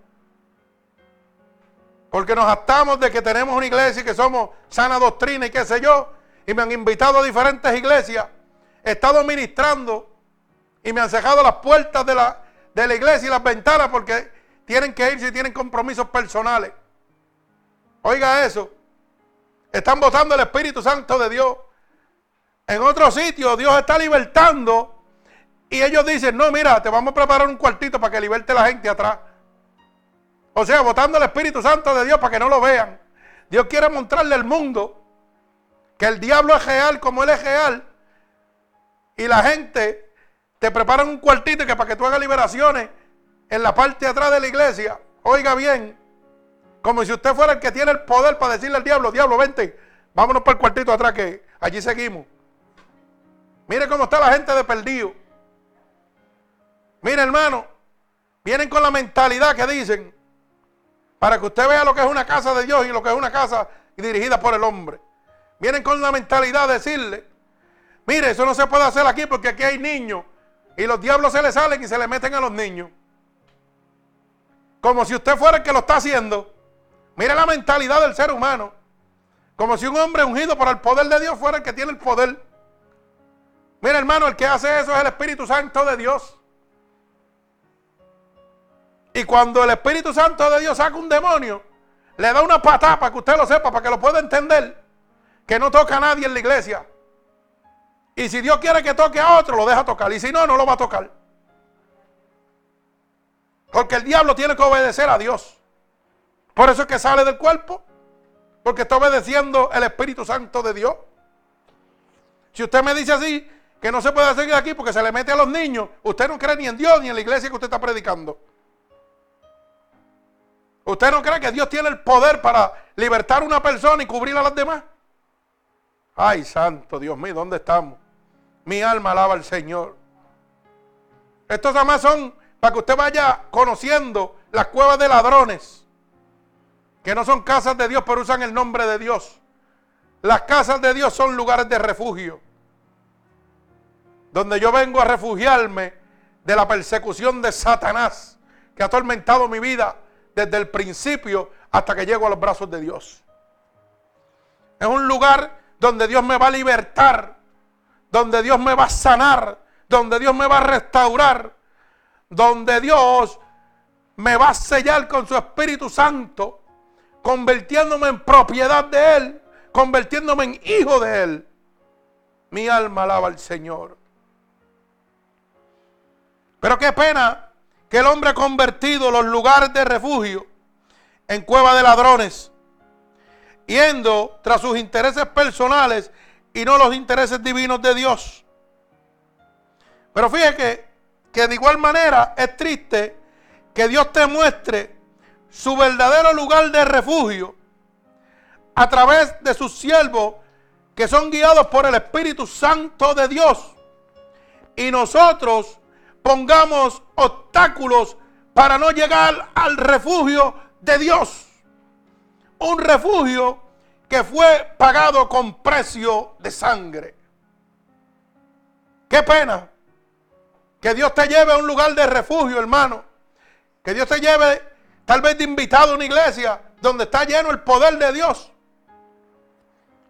Porque nos atamos de que tenemos una iglesia y que somos sana doctrina y qué sé yo. Y me han invitado a diferentes iglesias. He estado ministrando y me han cerrado las puertas de la, de la iglesia y las ventanas porque tienen que ir si tienen compromisos personales. Oiga eso. Están votando el Espíritu Santo de Dios. En otro sitio Dios está libertando y ellos dicen, no, mira, te vamos a preparar un cuartito para que liberte la gente atrás. O sea, votando el Espíritu Santo de Dios para que no lo vean. Dios quiere mostrarle al mundo que el diablo es real como él es real. Y la gente te preparan un cuartito que para que tú hagas liberaciones en la parte de atrás de la iglesia. Oiga bien, como si usted fuera el que tiene el poder para decirle al diablo, diablo, vente, vámonos para el cuartito atrás que allí seguimos. Mire cómo está la gente de perdido. Mire hermano, vienen con la mentalidad que dicen, para que usted vea lo que es una casa de Dios y lo que es una casa dirigida por el hombre. Vienen con la mentalidad de decirle, mire, eso no se puede hacer aquí porque aquí hay niños y los diablos se le salen y se le meten a los niños. Como si usted fuera el que lo está haciendo. Mire la mentalidad del ser humano. Como si un hombre ungido por el poder de Dios fuera el que tiene el poder. Mire hermano, el que hace eso es el Espíritu Santo de Dios. Y cuando el Espíritu Santo de Dios saca un demonio, le da una patada para que usted lo sepa, para que lo pueda entender, que no toca a nadie en la iglesia. Y si Dios quiere que toque a otro, lo deja tocar. Y si no, no lo va a tocar. Porque el diablo tiene que obedecer a Dios. Por eso es que sale del cuerpo. Porque está obedeciendo el Espíritu Santo de Dios. Si usted me dice así, que no se puede seguir aquí porque se le mete a los niños, usted no cree ni en Dios ni en la iglesia que usted está predicando. ¿Usted no cree que Dios tiene el poder para libertar a una persona y cubrir a las demás? Ay, santo Dios mío, ¿dónde estamos? Mi alma alaba al Señor. Estos además son para que usted vaya conociendo las cuevas de ladrones, que no son casas de Dios, pero usan el nombre de Dios. Las casas de Dios son lugares de refugio, donde yo vengo a refugiarme de la persecución de Satanás, que ha atormentado mi vida desde el principio hasta que llego a los brazos de Dios. Es un lugar donde Dios me va a libertar donde Dios me va a sanar, donde Dios me va a restaurar, donde Dios me va a sellar con su Espíritu Santo, convirtiéndome en propiedad de Él, convirtiéndome en hijo de Él. Mi alma alaba al Señor. Pero qué pena que el hombre ha convertido los lugares de refugio en cueva de ladrones, yendo tras sus intereses personales y no los intereses divinos de Dios. Pero fíjate que, que de igual manera es triste que Dios te muestre su verdadero lugar de refugio a través de sus siervos que son guiados por el Espíritu Santo de Dios. Y nosotros pongamos obstáculos para no llegar al refugio de Dios. Un refugio que fue pagado con precio de sangre. Qué pena que Dios te lleve a un lugar de refugio, hermano. Que Dios te lleve tal vez de invitado a una iglesia donde está lleno el poder de Dios.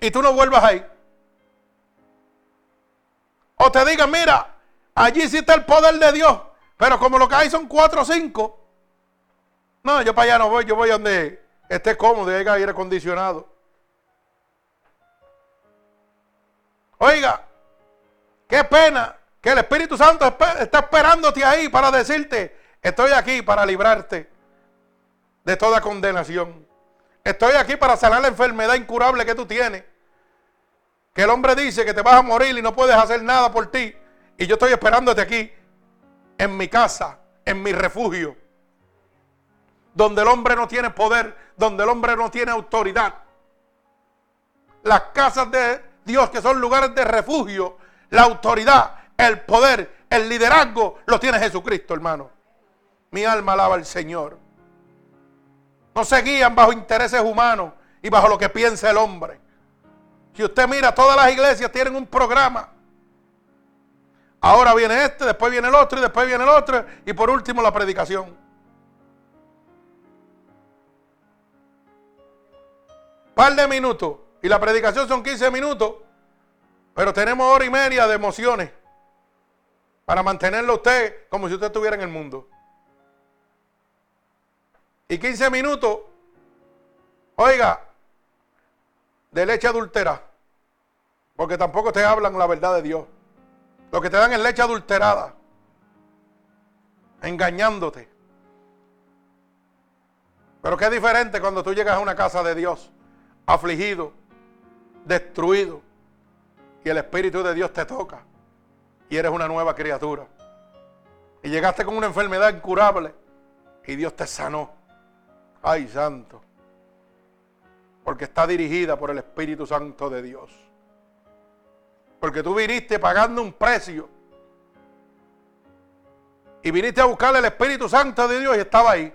y tú no vuelvas ahí. O te digan, mira, allí sí está el poder de Dios, pero como lo que hay son cuatro o cinco, no, yo para allá no voy, yo voy donde esté cómodo y haya aire acondicionado. Oiga, qué pena que el Espíritu Santo está esperándote ahí para decirte, estoy aquí para librarte de toda condenación. Estoy aquí para sanar la enfermedad incurable que tú tienes. Que el hombre dice que te vas a morir y no puedes hacer nada por ti. Y yo estoy esperándote aquí, en mi casa, en mi refugio. Donde el hombre no tiene poder, donde el hombre no tiene autoridad. Las casas de Dios que son lugares de refugio, la autoridad, el poder, el liderazgo, lo tiene Jesucristo, hermano. Mi alma alaba al Señor. No se guían bajo intereses humanos y bajo lo que piensa el hombre. Si usted mira, todas las iglesias tienen un programa. Ahora viene este, después viene el otro y después viene el otro y por último la predicación. Par de minutos y la predicación son 15 minutos, pero tenemos hora y media de emociones para mantenerlo usted como si usted estuviera en el mundo y 15 minutos, oiga, de leche adulterada. Porque tampoco te hablan la verdad de Dios. Lo que te dan es leche adulterada. Engañándote. Pero qué diferente cuando tú llegas a una casa de Dios, afligido, destruido, y el Espíritu de Dios te toca, y eres una nueva criatura. Y llegaste con una enfermedad incurable, y Dios te sanó. Ay, santo. Porque está dirigida por el Espíritu Santo de Dios. Porque tú viniste pagando un precio. Y viniste a buscarle el Espíritu Santo de Dios y estaba ahí.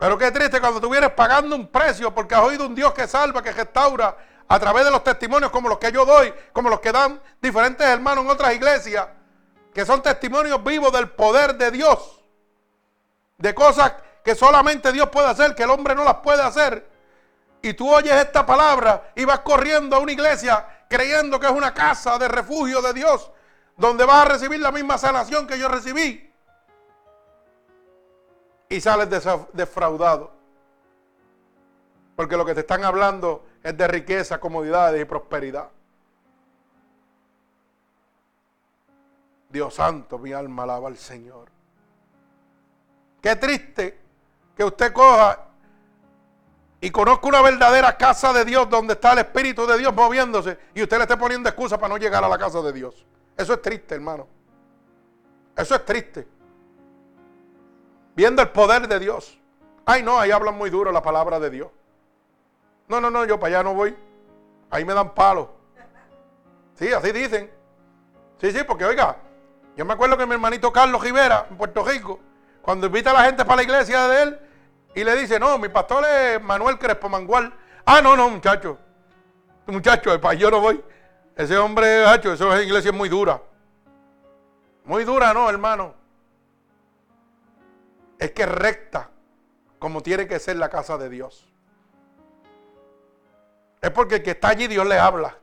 Pero qué triste cuando tú vienes pagando un precio porque has oído un Dios que salva, que restaura a través de los testimonios como los que yo doy, como los que dan diferentes hermanos en otras iglesias, que son testimonios vivos del poder de Dios, de cosas que solamente Dios puede hacer, que el hombre no las puede hacer. Y tú oyes esta palabra y vas corriendo a una iglesia creyendo que es una casa de refugio de Dios, donde vas a recibir la misma sanación que yo recibí. Y sales defraudado. Porque lo que te están hablando es de riqueza, comodidades y prosperidad. Dios santo, mi alma alaba al Señor. Qué triste que usted coja y conozca una verdadera casa de Dios donde está el Espíritu de Dios moviéndose y usted le esté poniendo excusa para no llegar a la casa de Dios. Eso es triste, hermano. Eso es triste. Viendo el poder de Dios. Ay, no, ahí hablan muy duro la palabra de Dios. No, no, no, yo para allá no voy. Ahí me dan palos. Sí, así dicen. Sí, sí, porque oiga, yo me acuerdo que mi hermanito Carlos Rivera, en Puerto Rico, cuando invita a la gente para la iglesia de él, y le dice, no, mi pastor es Manuel Crespo Mangual. Ah, no, no, muchacho. Muchacho, yo no voy. Ese hombre, hacho, esa iglesia es muy dura. Muy dura, no, hermano. Es que recta, como tiene que ser la casa de Dios. Es porque el que está allí Dios le habla.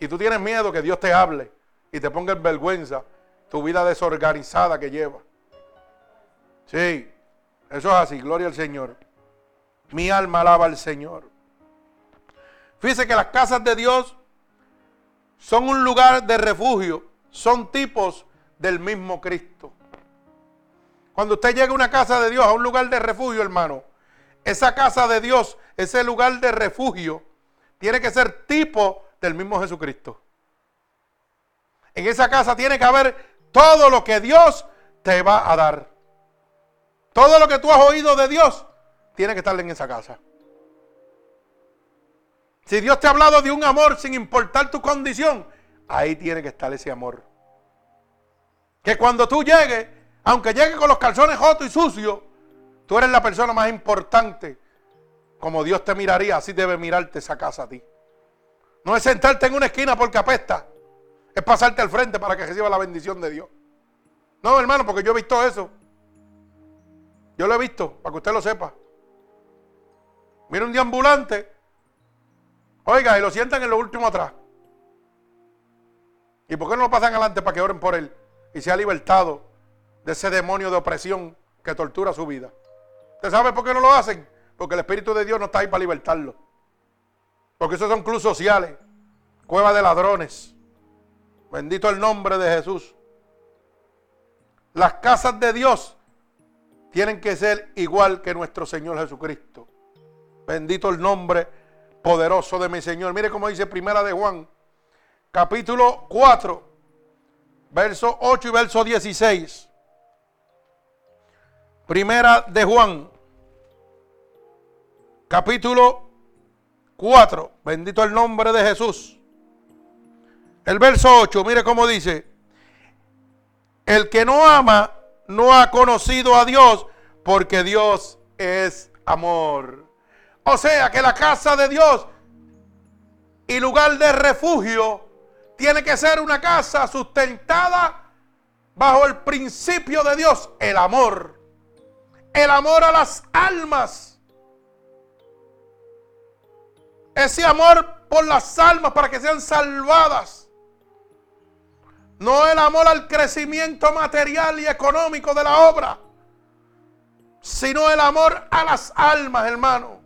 Y tú tienes miedo que Dios te hable y te ponga en vergüenza tu vida desorganizada que lleva. Sí, eso es así, gloria al Señor. Mi alma alaba al Señor. Fíjese que las casas de Dios son un lugar de refugio, son tipos del mismo Cristo. Cuando usted llega a una casa de Dios, a un lugar de refugio, hermano, esa casa de Dios, ese lugar de refugio, tiene que ser tipo del mismo Jesucristo. En esa casa tiene que haber todo lo que Dios te va a dar. Todo lo que tú has oído de Dios tiene que estar en esa casa. Si Dios te ha hablado de un amor sin importar tu condición, ahí tiene que estar ese amor. Que cuando tú llegues, aunque llegues con los calzones jotos y sucios, tú eres la persona más importante. Como Dios te miraría, así debe mirarte esa casa a ti. No es sentarte en una esquina porque apesta. Es pasarte al frente para que reciba la bendición de Dios. No, hermano, porque yo he visto eso. Yo lo he visto, para que usted lo sepa. Mira un ambulante Oiga, y lo sientan en lo último atrás. ¿Y por qué no lo pasan adelante para que oren por él y sea libertado de ese demonio de opresión que tortura su vida? ¿Usted sabe por qué no lo hacen? Porque el Espíritu de Dios no está ahí para libertarlo. Porque esos son clubes sociales, cueva de ladrones. Bendito el nombre de Jesús. Las casas de Dios tienen que ser igual que nuestro Señor Jesucristo. Bendito el nombre poderoso de mi Señor. Mire cómo dice Primera de Juan, capítulo 4, verso 8 y verso 16. Primera de Juan, capítulo 4. Bendito el nombre de Jesús. El verso 8, mire cómo dice. El que no ama no ha conocido a Dios porque Dios es amor. O sea que la casa de Dios y lugar de refugio tiene que ser una casa sustentada bajo el principio de Dios, el amor. El amor a las almas. Ese amor por las almas para que sean salvadas. No el amor al crecimiento material y económico de la obra, sino el amor a las almas, hermano.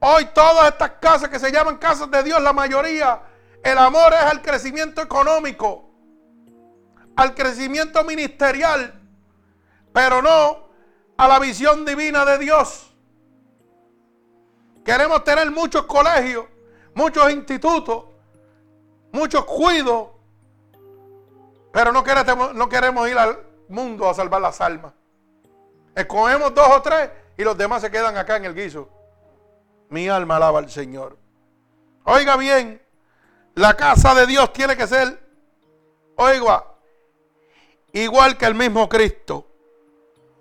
Hoy todas estas casas que se llaman casas de Dios, la mayoría, el amor es al crecimiento económico, al crecimiento ministerial, pero no a la visión divina de Dios. Queremos tener muchos colegios, muchos institutos, muchos cuidos, pero no queremos, no queremos ir al mundo a salvar las almas. Escogemos dos o tres y los demás se quedan acá en el guiso. Mi alma alaba al Señor. Oiga bien, la casa de Dios tiene que ser, oiga, igual que el mismo Cristo.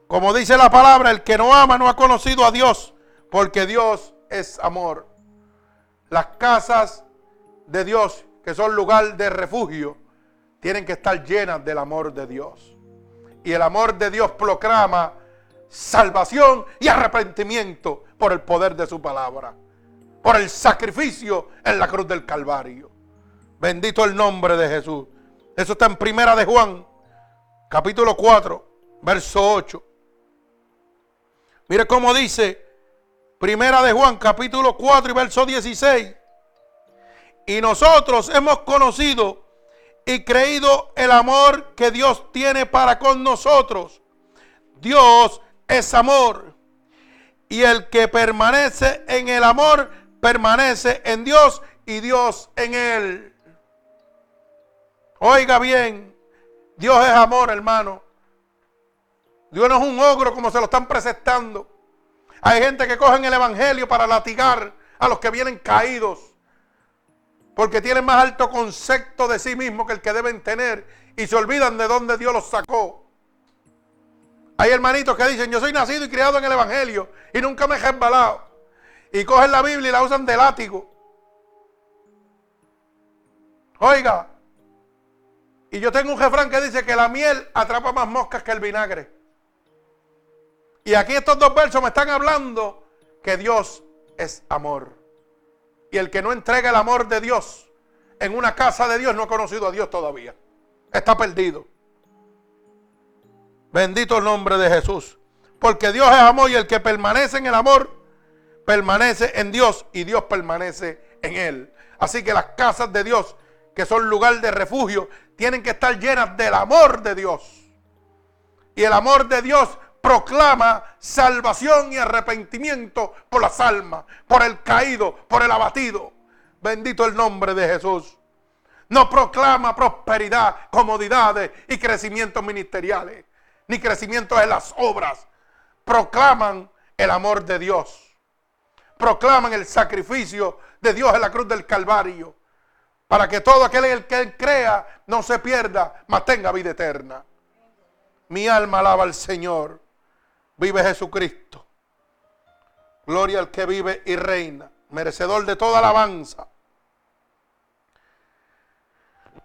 Como dice la palabra, el que no ama no ha conocido a Dios, porque Dios es amor. Las casas de Dios, que son lugar de refugio, tienen que estar llenas del amor de Dios. Y el amor de Dios proclama salvación y arrepentimiento por el poder de su palabra, por el sacrificio en la cruz del Calvario. Bendito el nombre de Jesús. Eso está en Primera de Juan, capítulo 4, verso 8. Mire cómo dice Primera de Juan, capítulo 4 y verso 16. Y nosotros hemos conocido y creído el amor que Dios tiene para con nosotros. Dios es amor. Y el que permanece en el amor, permanece en Dios y Dios en él. Oiga bien, Dios es amor, hermano. Dios no es un ogro como se lo están presentando. Hay gente que cogen el evangelio para latigar a los que vienen caídos. Porque tienen más alto concepto de sí mismos que el que deben tener. Y se olvidan de dónde Dios los sacó. Hay hermanitos que dicen, yo soy nacido y criado en el Evangelio y nunca me he resbalado. Y cogen la Biblia y la usan de látigo. Oiga, y yo tengo un refrán que dice que la miel atrapa más moscas que el vinagre. Y aquí estos dos versos me están hablando que Dios es amor. Y el que no entrega el amor de Dios en una casa de Dios no ha conocido a Dios todavía. Está perdido. Bendito el nombre de Jesús. Porque Dios es amor y el que permanece en el amor, permanece en Dios y Dios permanece en él. Así que las casas de Dios, que son lugar de refugio, tienen que estar llenas del amor de Dios. Y el amor de Dios proclama salvación y arrepentimiento por las almas, por el caído, por el abatido. Bendito el nombre de Jesús. No proclama prosperidad, comodidades y crecimientos ministeriales ni crecimiento en las obras. Proclaman el amor de Dios. Proclaman el sacrificio de Dios en la cruz del Calvario. Para que todo aquel que crea no se pierda, mas tenga vida eterna. Mi alma alaba al Señor. Vive Jesucristo. Gloria al que vive y reina. Merecedor de toda alabanza.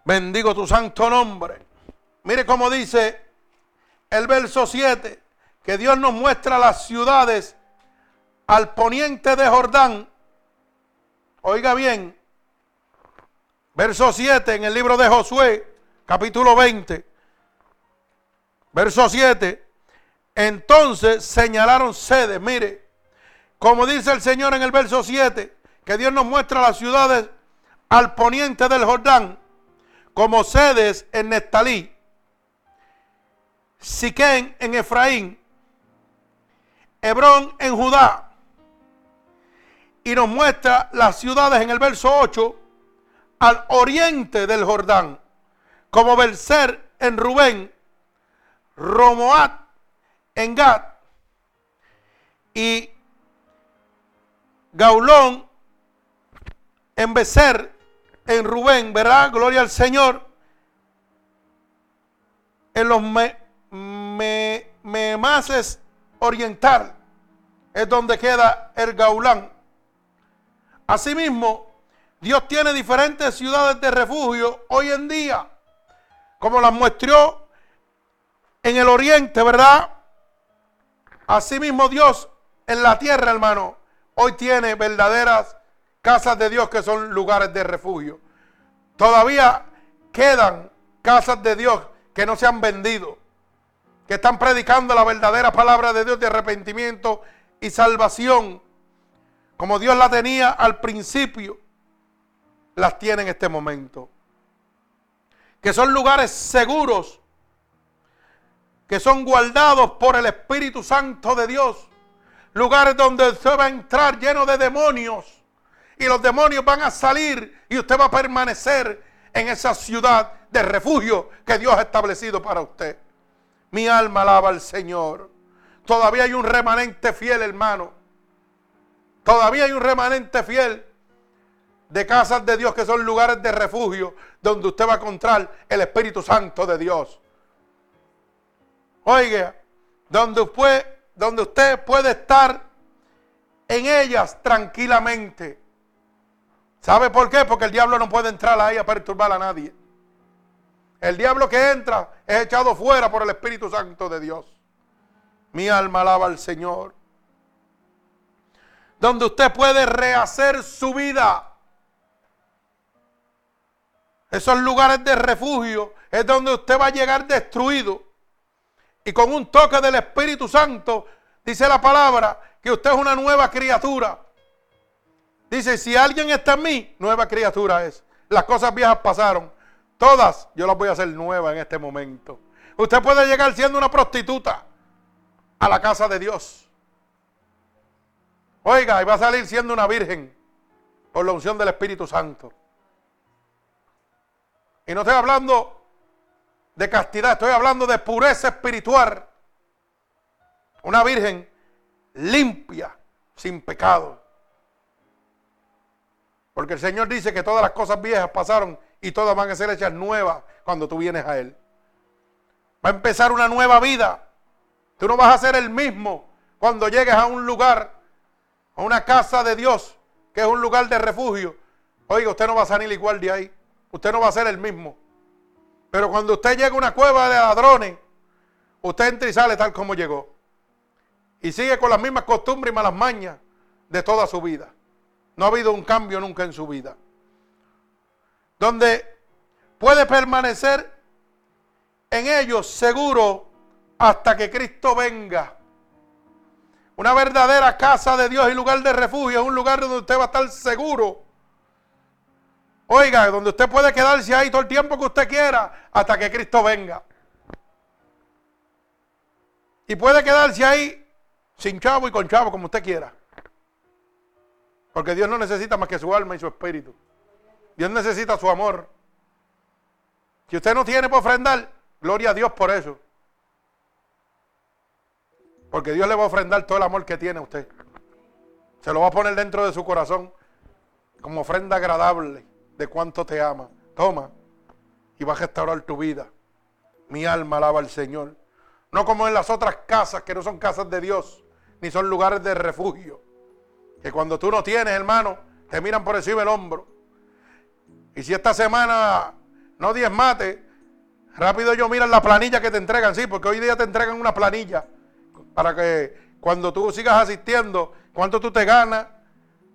Bendigo tu santo nombre. Mire cómo dice el verso 7, que Dios nos muestra las ciudades al poniente de Jordán Oiga bien, verso 7 en el libro de Josué, capítulo 20, verso 7. Entonces señalaron sedes, mire, como dice el Señor en el verso 7, que Dios nos muestra las ciudades al poniente del Jordán, como sedes en Nestalí, Siquén en Efraín, Hebrón en Judá. Y nos muestra las ciudades en el verso 8 al oriente del Jordán, como Belser en Rubén, Romoat en Gad y Gaulón en Becer en Rubén, ¿verdad? Gloria al Señor. En los me, me, oriental es donde queda el Gaulán. Asimismo, Dios tiene diferentes ciudades de refugio hoy en día, como las muestró en el oriente, ¿verdad? Asimismo, Dios en la tierra, hermano, hoy tiene verdaderas casas de Dios que son lugares de refugio. Todavía quedan casas de Dios que no se han vendido que están predicando la verdadera palabra de Dios de arrepentimiento y salvación, como Dios la tenía al principio, las tiene en este momento. Que son lugares seguros, que son guardados por el Espíritu Santo de Dios. Lugares donde usted va a entrar lleno de demonios y los demonios van a salir y usted va a permanecer en esa ciudad de refugio que Dios ha establecido para usted. Mi alma alaba al Señor. Todavía hay un remanente fiel, hermano. Todavía hay un remanente fiel de casas de Dios que son lugares de refugio donde usted va a encontrar el Espíritu Santo de Dios. Oiga, donde usted, donde usted puede estar en ellas tranquilamente. ¿Sabe por qué? Porque el diablo no puede entrar ahí a perturbar a nadie. El diablo que entra es echado fuera por el Espíritu Santo de Dios. Mi alma alaba al Señor. Donde usted puede rehacer su vida. Esos lugares de refugio es donde usted va a llegar destruido. Y con un toque del Espíritu Santo, dice la palabra, que usted es una nueva criatura. Dice, si alguien está en mí, nueva criatura es. Las cosas viejas pasaron. Todas yo las voy a hacer nuevas en este momento. Usted puede llegar siendo una prostituta a la casa de Dios. Oiga, y va a salir siendo una virgen por la unción del Espíritu Santo. Y no estoy hablando de castidad, estoy hablando de pureza espiritual. Una virgen limpia, sin pecado. Porque el Señor dice que todas las cosas viejas pasaron y todas van a ser hechas nuevas cuando tú vienes a Él. Va a empezar una nueva vida. Tú no vas a ser el mismo cuando llegues a un lugar, a una casa de Dios, que es un lugar de refugio. Oiga, usted no va a salir igual de ahí. Usted no va a ser el mismo. Pero cuando usted llega a una cueva de ladrones, usted entra y sale tal como llegó. Y sigue con las mismas costumbres y malas mañas de toda su vida. No ha habido un cambio nunca en su vida donde puede permanecer en ellos seguro hasta que Cristo venga. Una verdadera casa de Dios y lugar de refugio es un lugar donde usted va a estar seguro. Oiga, donde usted puede quedarse ahí todo el tiempo que usted quiera hasta que Cristo venga. Y puede quedarse ahí sin chavo y con chavo como usted quiera. Porque Dios no necesita más que su alma y su espíritu. Dios necesita su amor. Si usted no tiene para ofrendar, gloria a Dios por eso. Porque Dios le va a ofrendar todo el amor que tiene a usted. Se lo va a poner dentro de su corazón como ofrenda agradable de cuánto te ama. Toma y va a restaurar tu vida. Mi alma alaba al Señor. No como en las otras casas que no son casas de Dios, ni son lugares de refugio. Que cuando tú no tienes, hermano, te miran por encima del hombro. Y si esta semana no mate, rápido ellos miran la planilla que te entregan, sí, porque hoy día te entregan una planilla para que cuando tú sigas asistiendo, cuánto tú te ganas,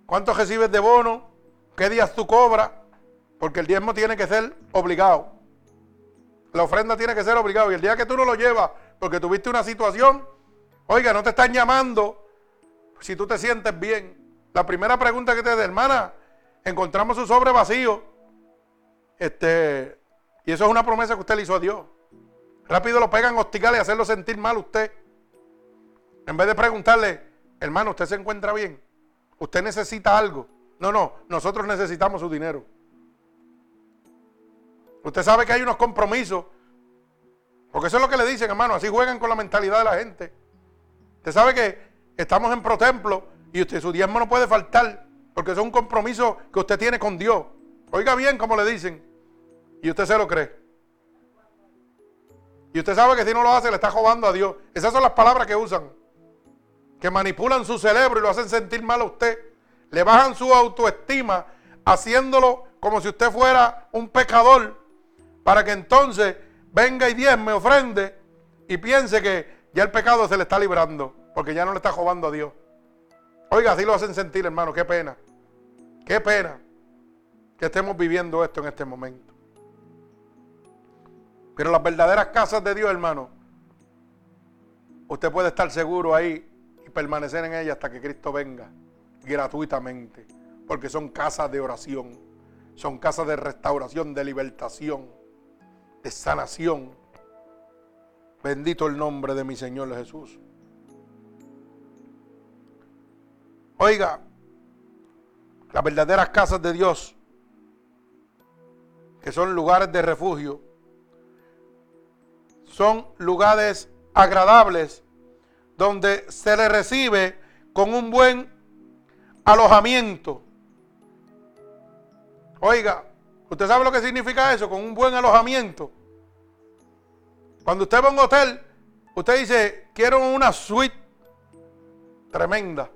cuánto recibes de bono, qué días tú cobras, porque el diezmo tiene que ser obligado. La ofrenda tiene que ser obligado. Y el día que tú no lo llevas porque tuviste una situación, oiga, no te están llamando si tú te sientes bien. La primera pregunta que te da, hermana, encontramos su sobre vacío. Este, y eso es una promesa que usted le hizo a Dios. Rápido lo pegan hostigar y hacerlo sentir mal a usted. En vez de preguntarle, hermano, ¿usted se encuentra bien? ¿Usted necesita algo? No, no, nosotros necesitamos su dinero. Usted sabe que hay unos compromisos. Porque eso es lo que le dicen, hermano. Así juegan con la mentalidad de la gente. Usted sabe que estamos en protemplo y usted su diezmo no puede faltar. Porque eso es un compromiso que usted tiene con Dios. Oiga bien como le dicen. Y usted se lo cree. Y usted sabe que si no lo hace le está jugando a Dios. Esas son las palabras que usan. Que manipulan su cerebro y lo hacen sentir mal a usted. Le bajan su autoestima haciéndolo como si usted fuera un pecador para que entonces venga y Dios me ofrende y piense que ya el pecado se le está librando, porque ya no le está robando a Dios. Oiga, así lo hacen sentir, hermano, qué pena. Qué pena que estemos viviendo esto en este momento. Pero las verdaderas casas de Dios, hermano, usted puede estar seguro ahí y permanecer en ellas hasta que Cristo venga gratuitamente, porque son casas de oración, son casas de restauración, de libertación de sanación. Bendito el nombre de mi Señor Jesús. Oiga, las verdaderas casas de Dios, que son lugares de refugio, son lugares agradables donde se le recibe con un buen alojamiento. Oiga, ¿Usted sabe lo que significa eso? Con un buen alojamiento. Cuando usted va a un hotel, usted dice, quiero una suite tremenda.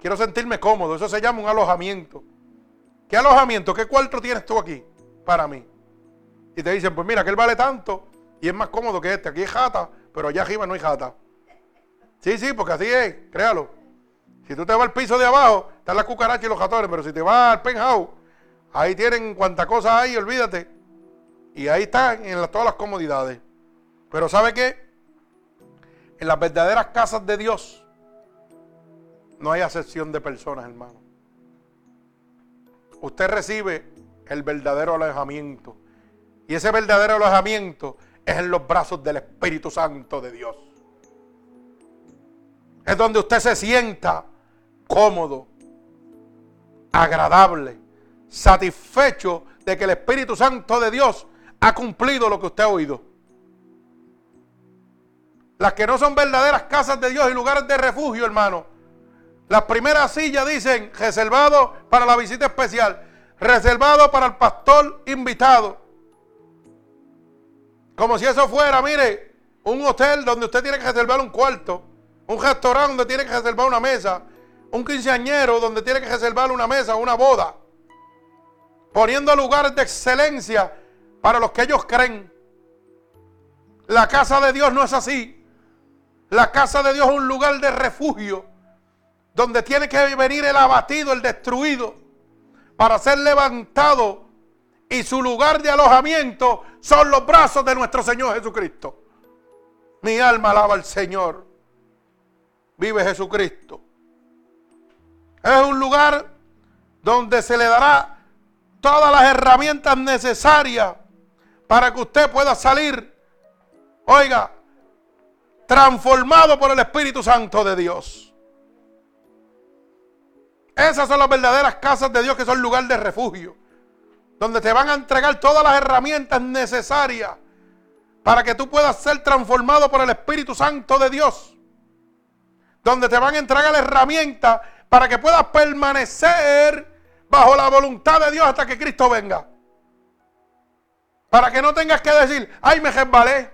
Quiero sentirme cómodo. Eso se llama un alojamiento. ¿Qué alojamiento? ¿Qué cuarto tienes tú aquí para mí? Y te dicen, pues mira, que él vale tanto y es más cómodo que este. Aquí es jata, pero allá arriba no hay jata. Sí, sí, porque así es, créalo. Si tú te vas al piso de abajo, están las cucarachas y los ratones, pero si te vas al penthouse, Ahí tienen cuantas cosas hay, olvídate. Y ahí están en todas las comodidades. Pero ¿sabe qué? En las verdaderas casas de Dios no hay acepción de personas, hermano. Usted recibe el verdadero alojamiento. Y ese verdadero alojamiento es en los brazos del Espíritu Santo de Dios. Es donde usted se sienta cómodo, agradable satisfecho de que el Espíritu Santo de Dios ha cumplido lo que usted ha oído. Las que no son verdaderas casas de Dios y lugares de refugio, hermano. Las primeras sillas dicen reservado para la visita especial, reservado para el pastor invitado. Como si eso fuera, mire, un hotel donde usted tiene que reservar un cuarto, un restaurante donde tiene que reservar una mesa, un quinceañero donde tiene que reservar una mesa, una boda poniendo lugares de excelencia para los que ellos creen. La casa de Dios no es así. La casa de Dios es un lugar de refugio donde tiene que venir el abatido, el destruido, para ser levantado. Y su lugar de alojamiento son los brazos de nuestro Señor Jesucristo. Mi alma alaba al Señor. Vive Jesucristo. Es un lugar donde se le dará todas las herramientas necesarias para que usted pueda salir, oiga, transformado por el Espíritu Santo de Dios. Esas son las verdaderas casas de Dios que son lugar de refugio, donde te van a entregar todas las herramientas necesarias para que tú puedas ser transformado por el Espíritu Santo de Dios. Donde te van a entregar herramientas para que puedas permanecer bajo la voluntad de Dios hasta que Cristo venga. Para que no tengas que decir, ay, me resbalé.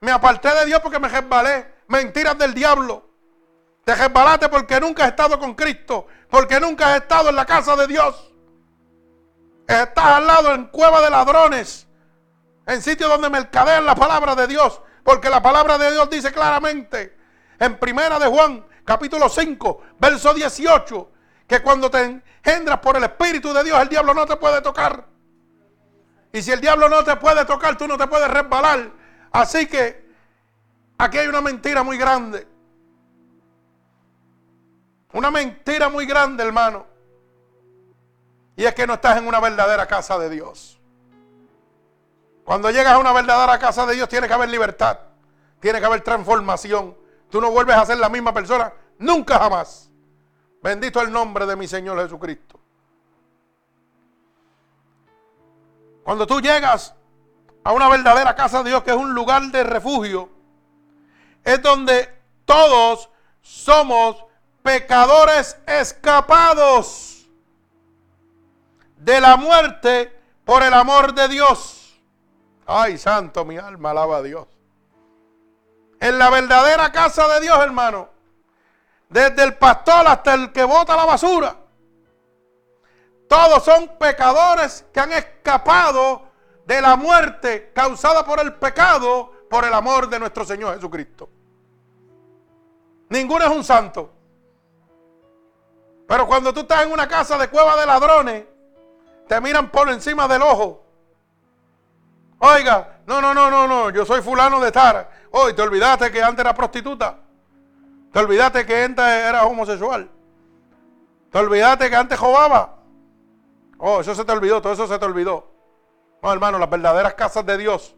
Me aparté de Dios porque me resbalé. Mentiras del diablo. Te resbalaste porque nunca has estado con Cristo. Porque nunca has estado en la casa de Dios. Estás al lado en cueva de ladrones. En sitio donde mercadean la palabra de Dios. Porque la palabra de Dios dice claramente en Primera de Juan, capítulo 5, verso 18 que cuando te engendras por el Espíritu de Dios, el diablo no te puede tocar. Y si el diablo no te puede tocar, tú no te puedes resbalar. Así que aquí hay una mentira muy grande. Una mentira muy grande, hermano. Y es que no estás en una verdadera casa de Dios. Cuando llegas a una verdadera casa de Dios tiene que haber libertad. Tiene que haber transformación. Tú no vuelves a ser la misma persona nunca jamás. Bendito el nombre de mi Señor Jesucristo. Cuando tú llegas a una verdadera casa de Dios, que es un lugar de refugio, es donde todos somos pecadores escapados de la muerte por el amor de Dios. Ay, santo, mi alma alaba a Dios. En la verdadera casa de Dios, hermano, desde el pastor hasta el que bota la basura, todos son pecadores que han escapado de la muerte causada por el pecado por el amor de nuestro Señor Jesucristo. Ninguno es un santo. Pero cuando tú estás en una casa de cueva de ladrones, te miran por encima del ojo. Oiga, no, no, no, no, no, yo soy fulano de Tara. Hoy te olvidaste que antes era prostituta. Te olvidaste que antes era homosexual. Te olvidaste que antes robaba. Oh, eso se te olvidó, todo eso se te olvidó. No, hermano, las verdaderas casas de Dios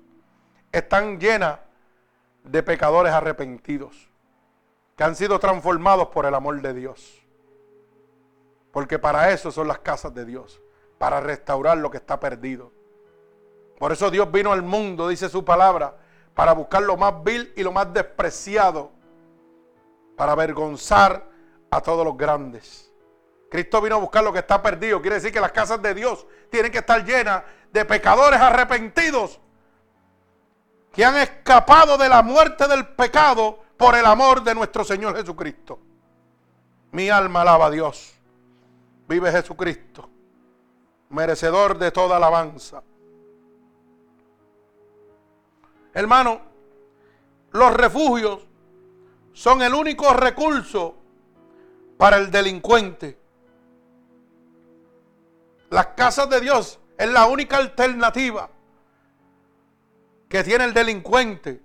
están llenas de pecadores arrepentidos, que han sido transformados por el amor de Dios. Porque para eso son las casas de Dios, para restaurar lo que está perdido. Por eso Dios vino al mundo, dice su palabra, para buscar lo más vil y lo más despreciado, para avergonzar a todos los grandes. Cristo vino a buscar lo que está perdido. Quiere decir que las casas de Dios tienen que estar llenas de pecadores arrepentidos que han escapado de la muerte del pecado por el amor de nuestro Señor Jesucristo. Mi alma alaba a Dios. Vive Jesucristo, merecedor de toda alabanza. Hermano, los refugios son el único recurso para el delincuente. Las casas de Dios es la única alternativa que tiene el delincuente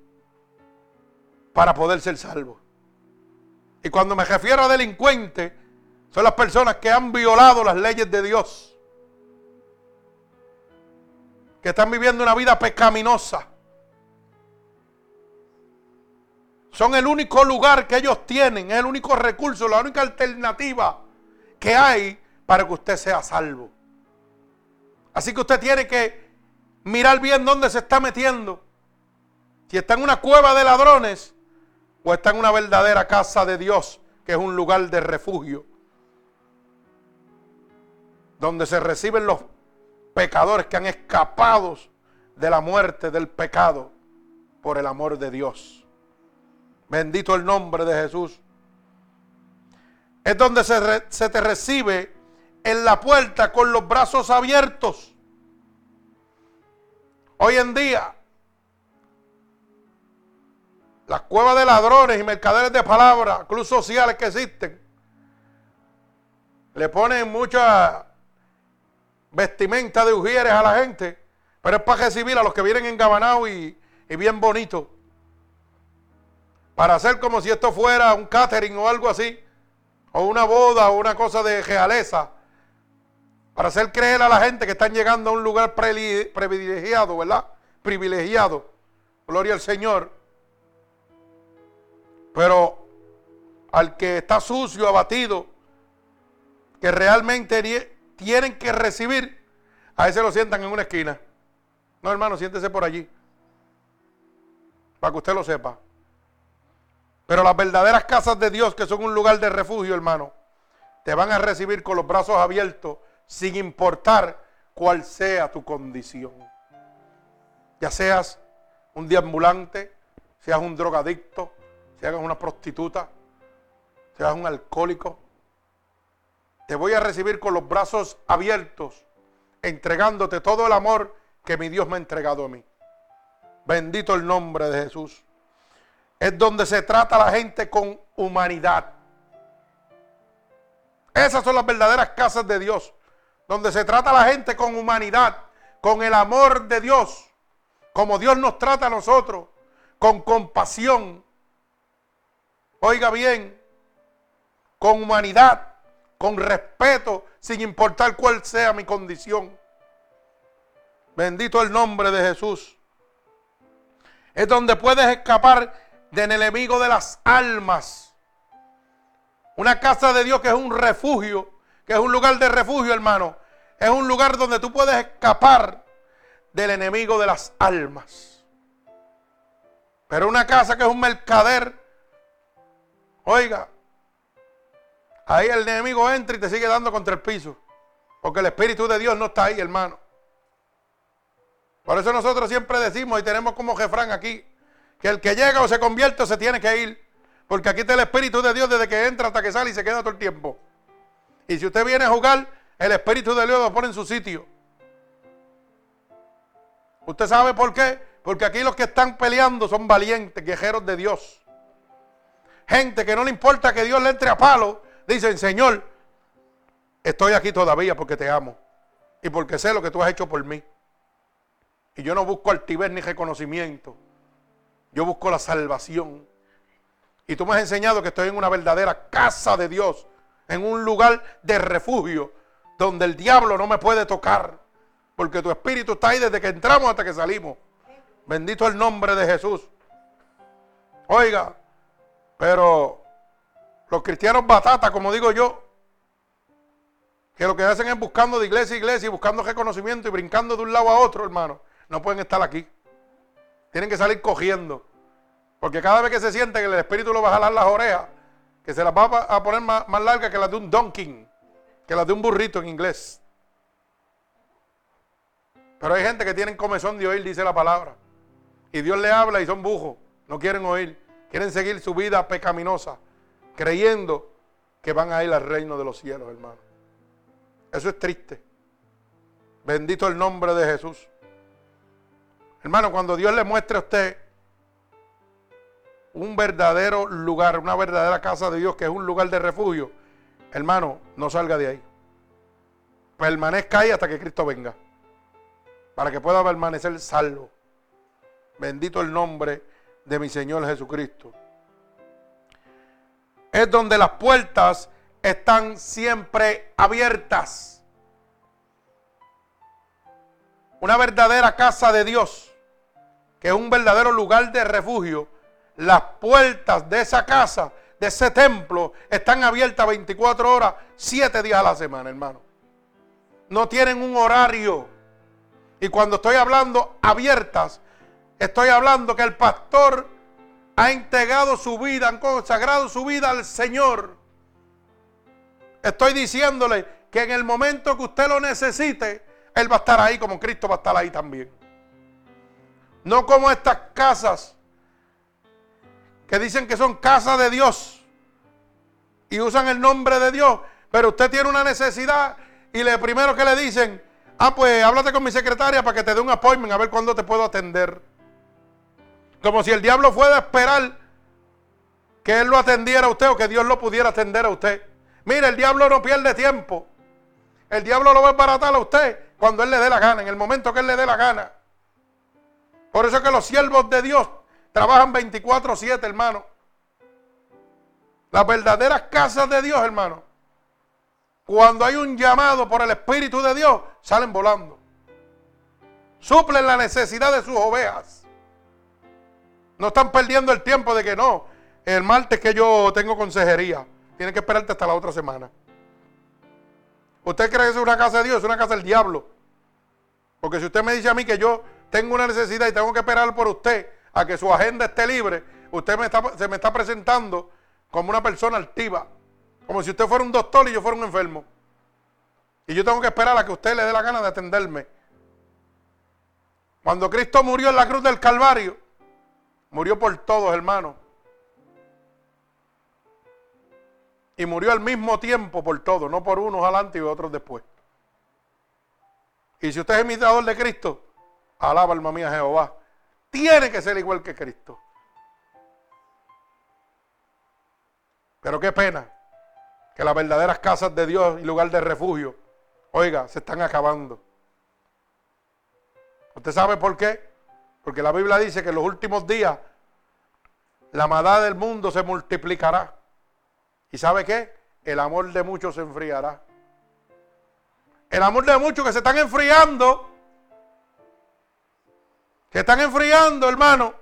para poder ser salvo. Y cuando me refiero a delincuente, son las personas que han violado las leyes de Dios, que están viviendo una vida pecaminosa. Son el único lugar que ellos tienen, es el único recurso, la única alternativa que hay para que usted sea salvo. Así que usted tiene que mirar bien dónde se está metiendo. Si está en una cueva de ladrones o está en una verdadera casa de Dios, que es un lugar de refugio, donde se reciben los pecadores que han escapado de la muerte, del pecado, por el amor de Dios. Bendito el nombre de Jesús. Es donde se, te recibe en la puerta con los brazos abiertos. Hoy en día, las cuevas de ladrones y mercaderes de palabras, clubes sociales que existen, le ponen mucha vestimenta de ujieres a la gente, pero es para recibir a los que vienen engabanados y, y bien bonitos. Para hacer como si esto fuera un catering o algo así, o una boda o una cosa de realeza para hacer creer a la gente que están llegando a un lugar privilegiado, ¿verdad? Privilegiado. Gloria al Señor. Pero al que está sucio, abatido, que realmente tienen que recibir, a ese lo sientan en una esquina. No, hermano, siéntese por allí. Para que usted lo sepa. Pero las verdaderas casas de Dios, que son un lugar de refugio, hermano, te van a recibir con los brazos abiertos sin importar cuál sea tu condición. Ya seas un deambulante, seas un drogadicto, seas una prostituta, seas un alcohólico. Te voy a recibir con los brazos abiertos, entregándote todo el amor que mi Dios me ha entregado a mí. Bendito el nombre de Jesús. Es donde se trata a la gente con humanidad. Esas son las verdaderas casas de Dios, donde se trata a la gente con humanidad, con el amor de Dios, como Dios nos trata a nosotros, con compasión. Oiga bien, con humanidad, con respeto, sin importar cuál sea mi condición. Bendito el nombre de Jesús. Es donde puedes escapar del enemigo de las almas. Una casa de Dios que es un refugio, que es un lugar de refugio, hermano. Es un lugar donde tú puedes escapar del enemigo de las almas. Pero una casa que es un mercader, oiga, ahí el enemigo entra y te sigue dando contra el piso. Porque el Espíritu de Dios no está ahí, hermano. Por eso nosotros siempre decimos y tenemos como jefrán aquí, que el que llega o se convierte o se tiene que ir. Porque aquí está el Espíritu de Dios desde que entra hasta que sale y se queda todo el tiempo. Y si usted viene a jugar, el Espíritu de Dios lo pone en su sitio. ¿Usted sabe por qué? Porque aquí los que están peleando son valientes, guerreros de Dios. Gente que no le importa que Dios le entre a palo, dicen, Señor, estoy aquí todavía porque te amo y porque sé lo que tú has hecho por mí. Y yo no busco altivez ni reconocimiento. Yo busco la salvación. Y tú me has enseñado que estoy en una verdadera casa de Dios, en un lugar de refugio, donde el diablo no me puede tocar, porque tu espíritu está ahí desde que entramos hasta que salimos. Bendito el nombre de Jesús. Oiga, pero los cristianos batata, como digo yo, que lo que hacen es buscando de iglesia a iglesia y buscando reconocimiento y brincando de un lado a otro, hermano, no pueden estar aquí. Tienen que salir cogiendo. Porque cada vez que se siente que el espíritu lo va a jalar las orejas, que se las va a poner más, largas que las de un donkey, que las de un burrito en inglés. Pero hay gente que tienen comezón de oír, dice la palabra. Y Dios le habla y son bujos, no quieren oír, quieren seguir su vida pecaminosa, creyendo que van a ir al reino de los cielos, hermano. Eso es triste. Bendito el nombre de Jesús. Hermano, cuando Dios le muestre a usted un verdadero lugar, una verdadera casa de Dios, que es un lugar de refugio, hermano, no salga de ahí. Permanezca ahí hasta que Cristo venga. Para que pueda permanecer salvo. Bendito el nombre de mi Señor Jesucristo. Es donde las puertas están siempre abiertas. Una verdadera casa de Dios, que es un verdadero lugar de refugio, las puertas de esa casa, de ese templo, están abiertas 24 horas, 7 días a la semana, hermano. No tienen un horario. Y cuando estoy hablando abiertas, estoy hablando que el pastor ha entregado su vida, ha consagrado su vida al Señor. Estoy diciéndole que en el momento que usted lo necesite, Él va a estar ahí como Cristo va a estar ahí también. No como estas casas que dicen que son casa de Dios y usan el nombre de Dios, pero usted tiene una necesidad y le primero que le dicen, ah, pues háblate con mi secretaria para que te dé un appointment a ver cuándo te puedo atender. Como si el diablo fuera a esperar que él lo atendiera a usted o que Dios lo pudiera atender a usted. Mire, el diablo no pierde tiempo. El diablo lo va a baratar a usted cuando él le dé la gana, en el momento que él le dé la gana. Por eso es que los siervos de Dios Trabajan 24-7, hermano. Las verdaderas casas de Dios, hermano. Cuando hay un llamado por el Espíritu de Dios, salen volando. Suplen la necesidad de sus ovejas. No están perdiendo el tiempo de que no. El martes que yo tengo consejería. Tiene que esperarte hasta la otra semana. ¿Usted cree que es una casa de Dios? Es una casa del diablo. Porque si usted me dice a mí que yo tengo una necesidad y tengo que esperar por usted a que su agenda esté libre, usted me está, se me está presentando como una persona altiva. Como si usted fuera un doctor y yo fuera un enfermo. Y yo tengo que esperar a que usted le dé la gana de atenderme. Cuando Cristo murió en la cruz del Calvario, murió por todos, hermanos. Y murió al mismo tiempo por todos, no por unos adelante y otros después. Y si usted es imitador de Cristo, alaba alma mía Jehová tiene que ser igual que Cristo. Pero qué pena que las verdaderas casas de Dios y lugar de refugio, oiga, se están acabando. ¿Usted sabe por qué? Porque la Biblia dice que en los últimos días la maldad del mundo se multiplicará. ¿Y sabe qué? El amor de muchos se enfriará. El amor de muchos que se están enfriando. Que están enfriando, hermano.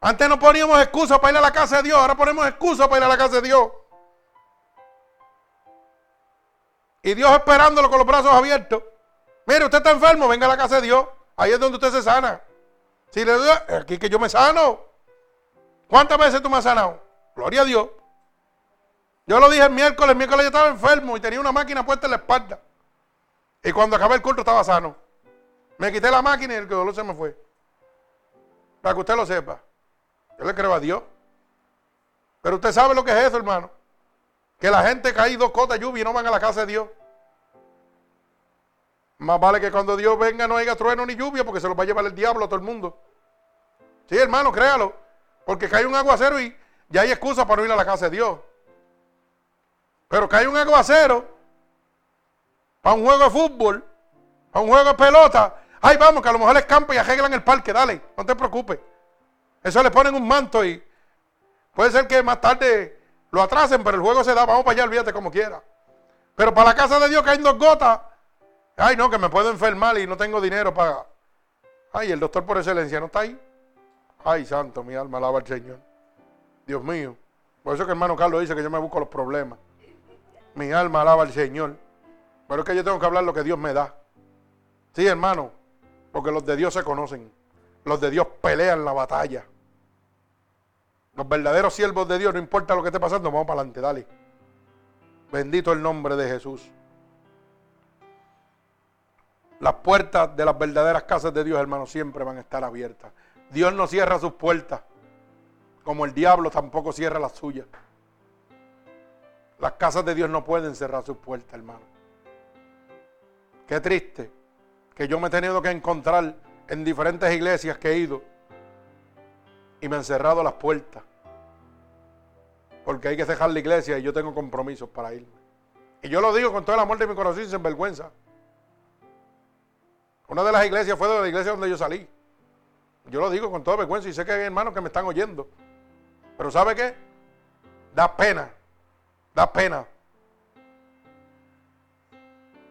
Antes no poníamos excusas para ir a la casa de Dios, ahora ponemos excusas para ir a la casa de Dios. Y Dios esperándolo con los brazos abiertos. Mire, usted está enfermo, venga a la casa de Dios. Ahí es donde usted se sana. Si le doy, aquí que yo me sano. ¿Cuántas veces tú me has sanado? Gloria a Dios. Yo lo dije el miércoles, el miércoles yo estaba enfermo y tenía una máquina puesta en la espalda. Y cuando acabé el culto estaba sano. Me quité la máquina y el dolor se me fue. Para que usted lo sepa. Yo le creo a Dios. Pero usted sabe lo que es eso, hermano. Que la gente cae dos cotas de lluvia y no van a la casa de Dios. Más vale que cuando Dios venga no haya trueno ni lluvia porque se los va a llevar el diablo a todo el mundo. Sí, hermano, créalo. Porque cae un aguacero y ya hay excusa para no ir a la casa de Dios. Pero cae un aguacero para un juego de fútbol, para un juego de pelota. Ay, vamos, que a lo mejor les campo y arreglan el parque, dale, no te preocupes. Eso le ponen un manto y puede ser que más tarde lo atrasen, pero el juego se da, vamos para allá, olvídate como quiera. Pero para la casa de Dios caen dos gotas. Ay, no, que me puedo enfermar y no tengo dinero para. Ay, el doctor por excelencia no está ahí. Ay, santo, mi alma alaba al Señor. Dios mío. Por eso que hermano Carlos dice que yo me busco los problemas. Mi alma alaba al Señor. Pero es que yo tengo que hablar lo que Dios me da. Sí, hermano. Porque los de Dios se conocen. Los de Dios pelean la batalla. Los verdaderos siervos de Dios, no importa lo que esté pasando, vamos para adelante, dale. Bendito el nombre de Jesús. Las puertas de las verdaderas casas de Dios, hermano, siempre van a estar abiertas. Dios no cierra sus puertas, como el diablo tampoco cierra las suyas. Las casas de Dios no pueden cerrar sus puertas, hermano. Qué triste que yo me he tenido que encontrar en diferentes iglesias que he ido y me han cerrado las puertas. Porque hay que dejar la iglesia y yo tengo compromisos para irme. Y yo lo digo con todo el amor de mi corazón y sin vergüenza. Una de las iglesias fue de la iglesia donde yo salí. Yo lo digo con toda vergüenza y sé que hay hermanos que me están oyendo. Pero ¿sabe qué? Da pena. Da pena.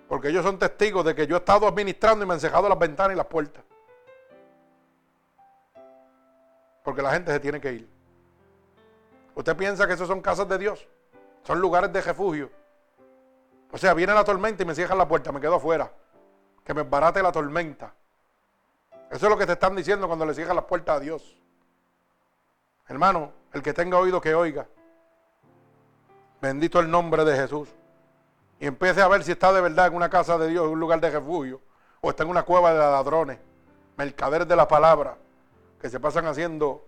Porque ellos son testigos de que yo he estado administrando y me han cejado las ventanas y las puertas. Porque la gente se tiene que ir. ¿Usted piensa que esos son casas de Dios? Son lugares de refugio. O sea, viene la tormenta y me cierran la puerta, me quedo afuera. Que me barate la tormenta. Eso es lo que te están diciendo cuando le cierran las puertas a Dios. Hermano, el que tenga oído que oiga. Bendito el nombre de Jesús. Y empiece a ver si está de verdad en una casa de Dios, en un lugar de refugio, o está en una cueva de ladrones, mercaderes de la palabra, que se pasan haciendo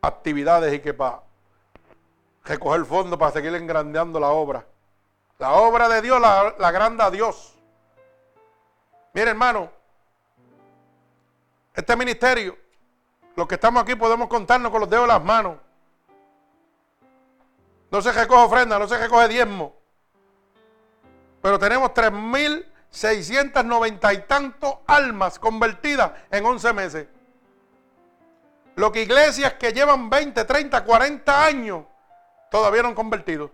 actividades y que para recoger fondo para seguir engrandeando la obra. La obra de Dios la, la agranda a Dios. Mire, hermano, este ministerio, los que estamos aquí podemos contarnos con los dedos de las manos. No se recoge ofrenda, no se recoge diezmo. Pero tenemos 3.690 y tantos almas convertidas en 11 meses. Lo que iglesias que llevan 20, 30, 40 años todavía no han convertido.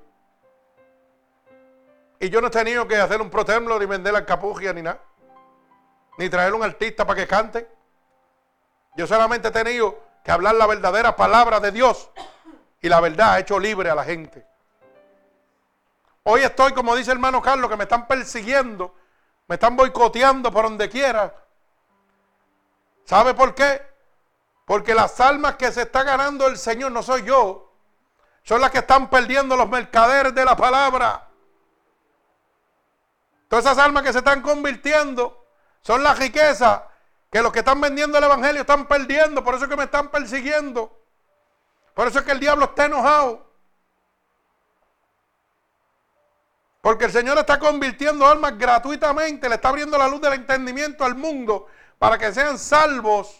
Y yo no he tenido que hacer un protemplo ni vender la capugia ni nada. Ni traer un artista para que cante. Yo solamente he tenido que hablar la verdadera palabra de Dios. Y la verdad ha hecho libre a la gente. Hoy estoy, como dice el hermano Carlos, que me están persiguiendo. Me están boicoteando por donde quiera. ¿Sabe por qué? Porque las almas que se está ganando el Señor no soy yo. Son las que están perdiendo los mercaderes de la palabra. Todas esas almas que se están convirtiendo son las riquezas que los que están vendiendo el Evangelio están perdiendo. Por eso es que me están persiguiendo. Por eso es que el diablo está enojado. Porque el Señor está convirtiendo almas gratuitamente. Le está abriendo la luz del entendimiento al mundo para que sean salvos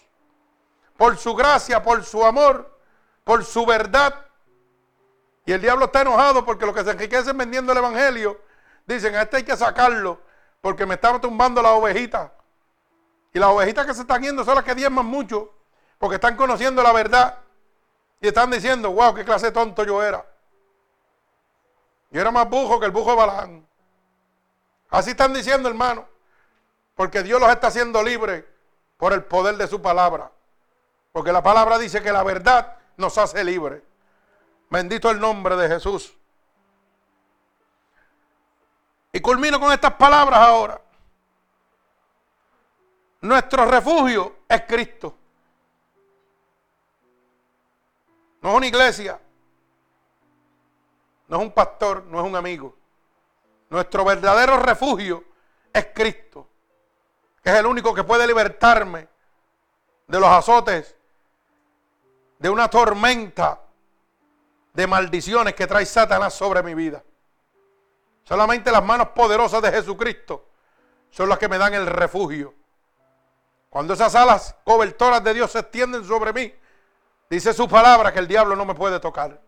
por su gracia, por su amor, por su verdad. Y el diablo está enojado porque los que se enriquecen vendiendo el evangelio dicen, a este hay que sacarlo porque me estaba tumbando la ovejita. Y las ovejitas que se están yendo son las que diezman mucho porque están conociendo la verdad y están diciendo, wow, qué clase de tonto yo era. Yo era más bujo que el bujo de Balán. Así están diciendo, hermano, porque Dios los está haciendo libres por el poder de su palabra. Porque la palabra dice que la verdad nos hace libres. Bendito el nombre de Jesús. Y culmino con estas palabras ahora. Nuestro refugio es Cristo. No es una iglesia. No es un pastor, no es un amigo. Nuestro verdadero refugio es Cristo. Que es el único que puede libertarme de los azotes de una tormenta de maldiciones que trae Satanás sobre mi vida. Solamente las manos poderosas de Jesucristo son las que me dan el refugio. Cuando esas alas cobertoras de Dios se extienden sobre mí, dice su palabra que el diablo no me puede tocar.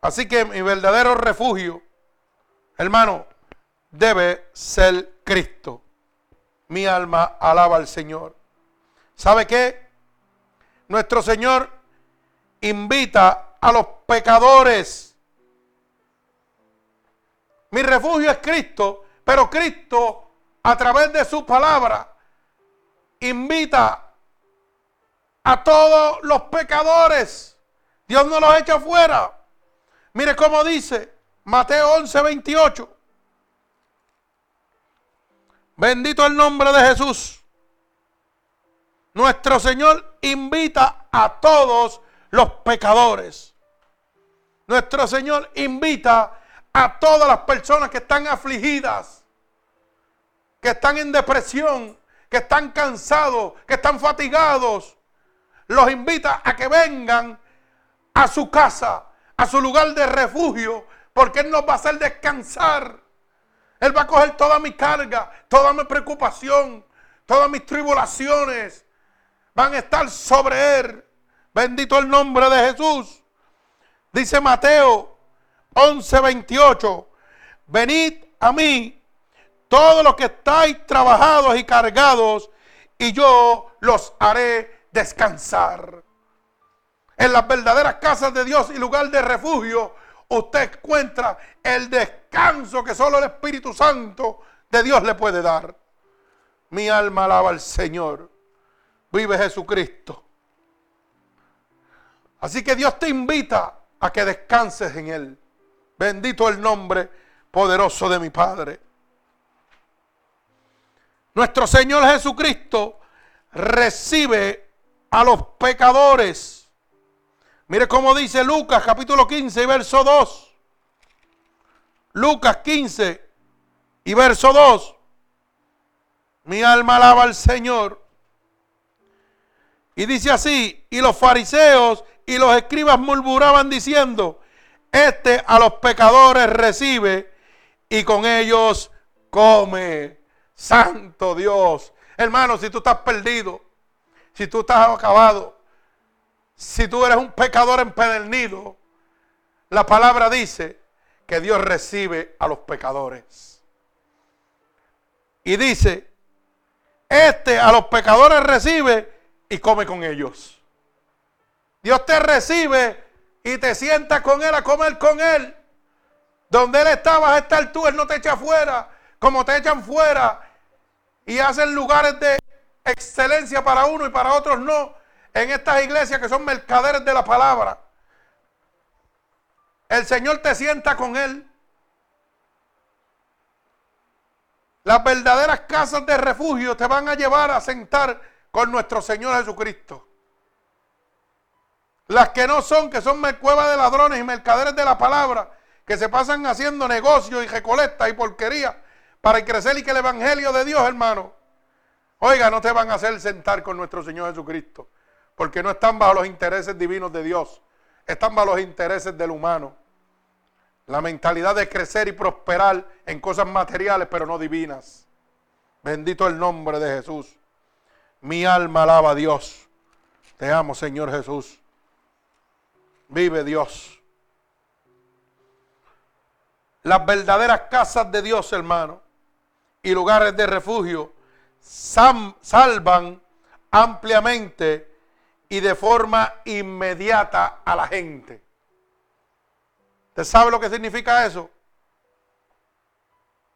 Así que mi verdadero refugio, hermano, debe ser Cristo. Mi alma alaba al Señor. ¿Sabe qué? Nuestro Señor invita a los pecadores. Mi refugio es Cristo, pero Cristo a través de su palabra invita a todos los pecadores. Dios no los echa fuera. Mire cómo dice Mateo 11, 28. Bendito el nombre de Jesús. Nuestro Señor invita a todos los pecadores. Nuestro Señor invita a todas las personas que están afligidas, que están en depresión, que están cansados, que están fatigados. Los invita a que vengan a su casa, a su lugar de refugio, porque Él nos va a hacer descansar. Él va a coger toda mi carga, toda mi preocupación, todas mis tribulaciones van a estar sobre Él. Bendito el nombre de Jesús. Dice Mateo 11:28, venid a mí todos los que estáis trabajados y cargados, y yo los haré descansar. En las verdaderas casas de Dios y lugar de refugio, usted encuentra el descanso que solo el Espíritu Santo de Dios le puede dar. Mi alma alaba al Señor. Vive Jesucristo. Así que Dios te invita a que descanses en Él. Bendito el nombre poderoso de mi Padre. Nuestro Señor Jesucristo recibe a los pecadores. Mire cómo dice Lucas capítulo 15 y verso 2. Lucas 15 y verso 2. Mi alma alaba al Señor. Y dice así, y los fariseos y los escribas murmuraban diciendo, este a los pecadores recibe y con ellos come. Santo Dios. Hermano, si tú estás perdido, si tú estás acabado, si tú eres un pecador empedernido, la palabra dice que Dios recibe a los pecadores. Y dice, este a los pecadores recibe y come con ellos. Dios te recibe y te sienta con Él a comer con Él. Donde Él está a estar tú, Él no te echa fuera, como te echan fuera. Y hacen lugares de excelencia para uno y para otros no. En estas iglesias que son mercaderes de la palabra. El Señor te sienta con Él. Las verdaderas casas de refugio te van a llevar a sentar con nuestro Señor Jesucristo. Las que no son, que son cuevas de ladrones y mercaderes de la palabra, que se pasan haciendo negocios y recolectas y porquería para crecer y que el Evangelio de Dios, hermano, oiga, no te van a hacer sentar con nuestro Señor Jesucristo, porque no están bajo los intereses divinos de Dios, están bajo los intereses del humano. La mentalidad de crecer y prosperar en cosas materiales, pero no divinas. Bendito el nombre de Jesús. Mi alma alaba a Dios. Te amo, Señor Jesús. Vive Dios. Las verdaderas casas de Dios, hermano, y lugares de refugio salvan ampliamente y de forma inmediata a la gente. ¿Usted sabe lo que significa eso?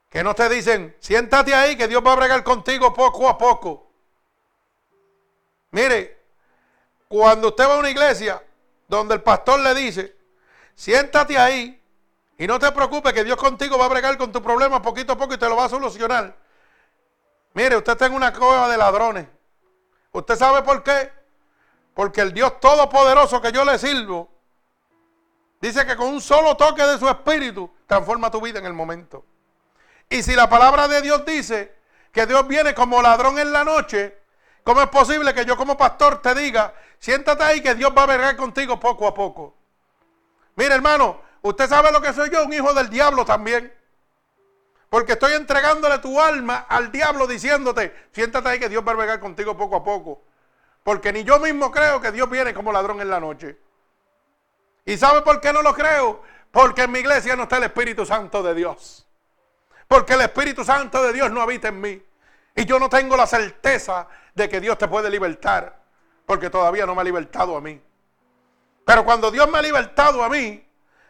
Que no te dicen, siéntate ahí que Dios va a bregar contigo poco a poco. Mire, cuando usted va a una iglesia donde el pastor le dice, siéntate ahí y no te preocupes que Dios contigo va a bregar con tu problema poquito a poco y te lo va a solucionar. Mire, usted está en una cueva de ladrones. ¿Usted sabe por qué? Porque el Dios Todopoderoso que yo le sirvo, dice que con un solo toque de su espíritu transforma tu vida en el momento. Y si la palabra de Dios dice que Dios viene como ladrón en la noche, ¿cómo es posible que yo como pastor te diga, siéntate ahí que Dios va a vergar contigo poco a poco? Mire hermano, usted sabe lo que soy yo, un hijo del diablo también. Porque estoy entregándole tu alma al diablo diciéndote, siéntate ahí que Dios va a vergar contigo poco a poco. Porque ni yo mismo creo que Dios viene como ladrón en la noche. ¿Y sabe por qué no lo creo? Porque en mi iglesia no está el Espíritu Santo de Dios. Porque el Espíritu Santo de Dios no habita en mí. Y yo no tengo la certeza de que Dios te puede libertar. Porque todavía no me ha libertado a mí. Pero cuando Dios me ha libertado a mí,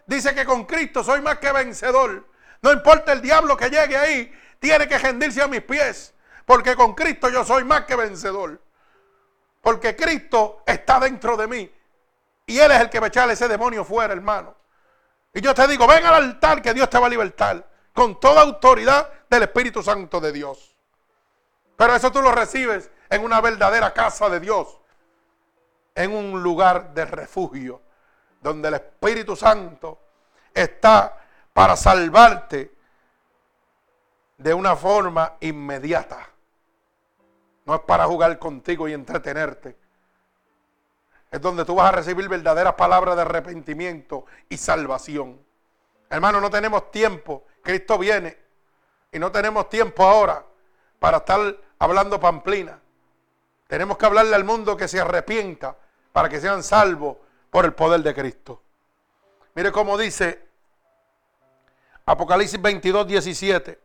dice que con Cristo soy más que vencedor. No importa el diablo que llegue ahí, tiene que rendirse a mis pies. Porque con Cristo yo soy más que vencedor. Porque Cristo está dentro de mí. Y Él es el que me echa ese demonio fuera, hermano. Y yo te digo, ven al altar que Dios te va a libertar. Con toda autoridad del Espíritu Santo de Dios. Pero eso tú lo recibes en una verdadera casa de Dios. En un lugar de refugio. Donde el Espíritu Santo está para salvarte de una forma inmediata. No es para jugar contigo y entretenerte. Es donde tú vas a recibir verdaderas palabras de arrepentimiento y salvación. Hermano, no tenemos tiempo. Cristo viene. Y no tenemos tiempo ahora para estar hablando pamplina. Tenemos que hablarle al mundo que se arrepienta para que sean salvos por el poder de Cristo. Mire cómo dice Apocalipsis 22, 17.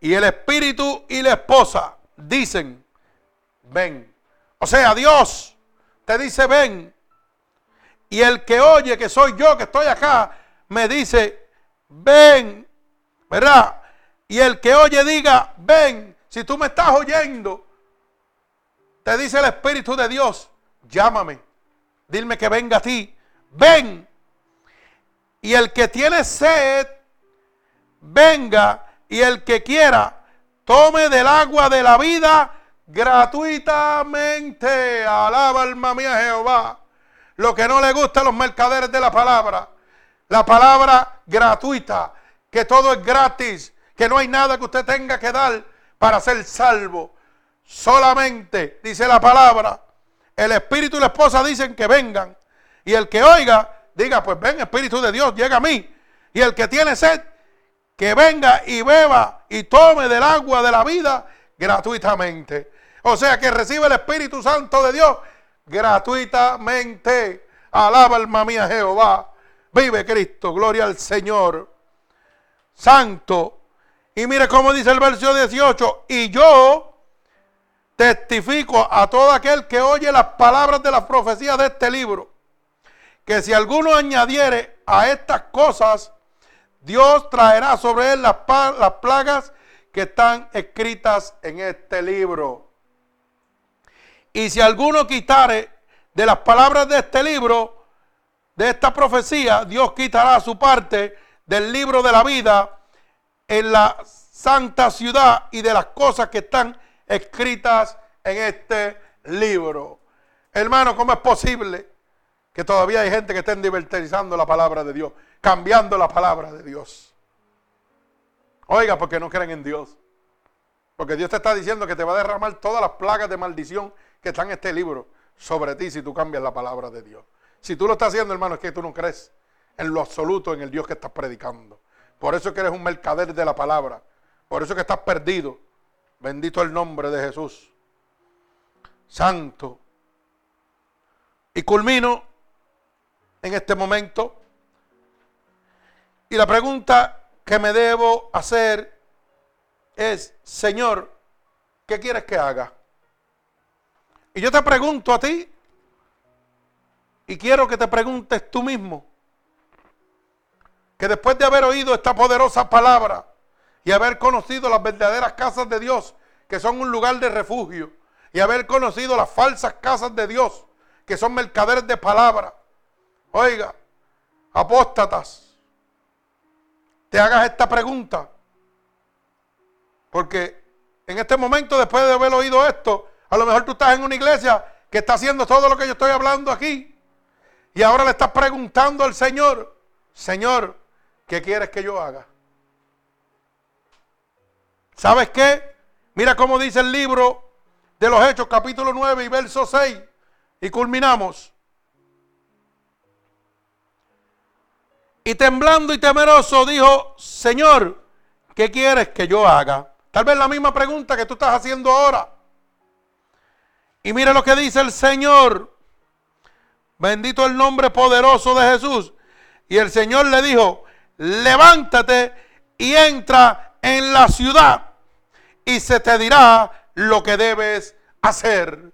Y el espíritu y la esposa dicen, ven. O sea, Dios te dice, ven. Y el que oye que soy yo, que estoy acá, me dice, ven. ¿Verdad? Y el que oye diga, ven. Si tú me estás oyendo, te dice el Espíritu de Dios, llámame. Dime que venga a ti. Ven. Y el que tiene sed, venga y el que quiera, tome del agua de la vida gratuitamente. Alaba alma mía Jehová. Lo que no le gusta a los mercaderes de la palabra. La palabra gratuita, que todo es gratis, que no hay nada que usted tenga que dar para ser salvo. Solamente, dice la palabra, el Espíritu y la esposa dicen que vengan. Y el que oiga, diga, pues ven Espíritu de Dios, llega a mí. Y el que tiene sed, que venga y beba y tome del agua de la vida gratuitamente. O sea que recibe el Espíritu Santo de Dios gratuitamente. Alaba alma mía Jehová. Vive Cristo, gloria al Señor. Santo. Y mire cómo dice el verso 18. Y yo testifico a todo aquel que oye las palabras de las profecías de este libro. Que si alguno añadiere a estas cosas, Dios traerá sobre él las, las plagas que están escritas en este libro. Y si alguno quitare de las palabras de este libro, de esta profecía, Dios quitará su parte del libro de la vida en la santa ciudad y de las cosas que están escritas en este libro. Hermano, ¿cómo es posible que todavía hay gente que esté divertizando la palabra de Dios? Cambiando la palabra de Dios. Oiga, porque no creen en Dios. Porque Dios te está diciendo que te va a derramar todas las plagas de maldición que están en este libro sobre ti si tú cambias la palabra de Dios. Si tú lo estás haciendo, hermano, es que tú no crees en lo absoluto en el Dios que estás predicando. Por eso es que eres un mercader de la palabra. Por eso es que estás perdido. Bendito el nombre de Jesús. Santo. Y culmino en este momento y la pregunta que me debo hacer es, Señor, ¿qué quieres que haga? Y yo te pregunto a ti, y quiero que te preguntes tú mismo, que después de haber oído esta poderosa palabra y haber conocido las verdaderas casas de Dios, que son un lugar de refugio, y haber conocido las falsas casas de Dios, que son mercaderes de palabra, oiga, apóstatas, te hagas esta pregunta. Porque en este momento, después de haber oído esto, a lo mejor tú estás en una iglesia que está haciendo todo lo que yo estoy hablando aquí. Y ahora le estás preguntando al Señor, Señor, ¿qué quieres que yo haga? ¿Sabes qué? Mira cómo dice el libro de los Hechos, capítulo 9 y verso 6. Y culminamos. Y temblando y temeroso dijo, Señor, ¿qué quieres que yo haga? Tal vez la misma pregunta que tú estás haciendo ahora. Y mire lo que dice el Señor. Bendito el nombre poderoso de Jesús. Y el Señor le dijo, levántate y entra en la ciudad y se te dirá lo que debes hacer.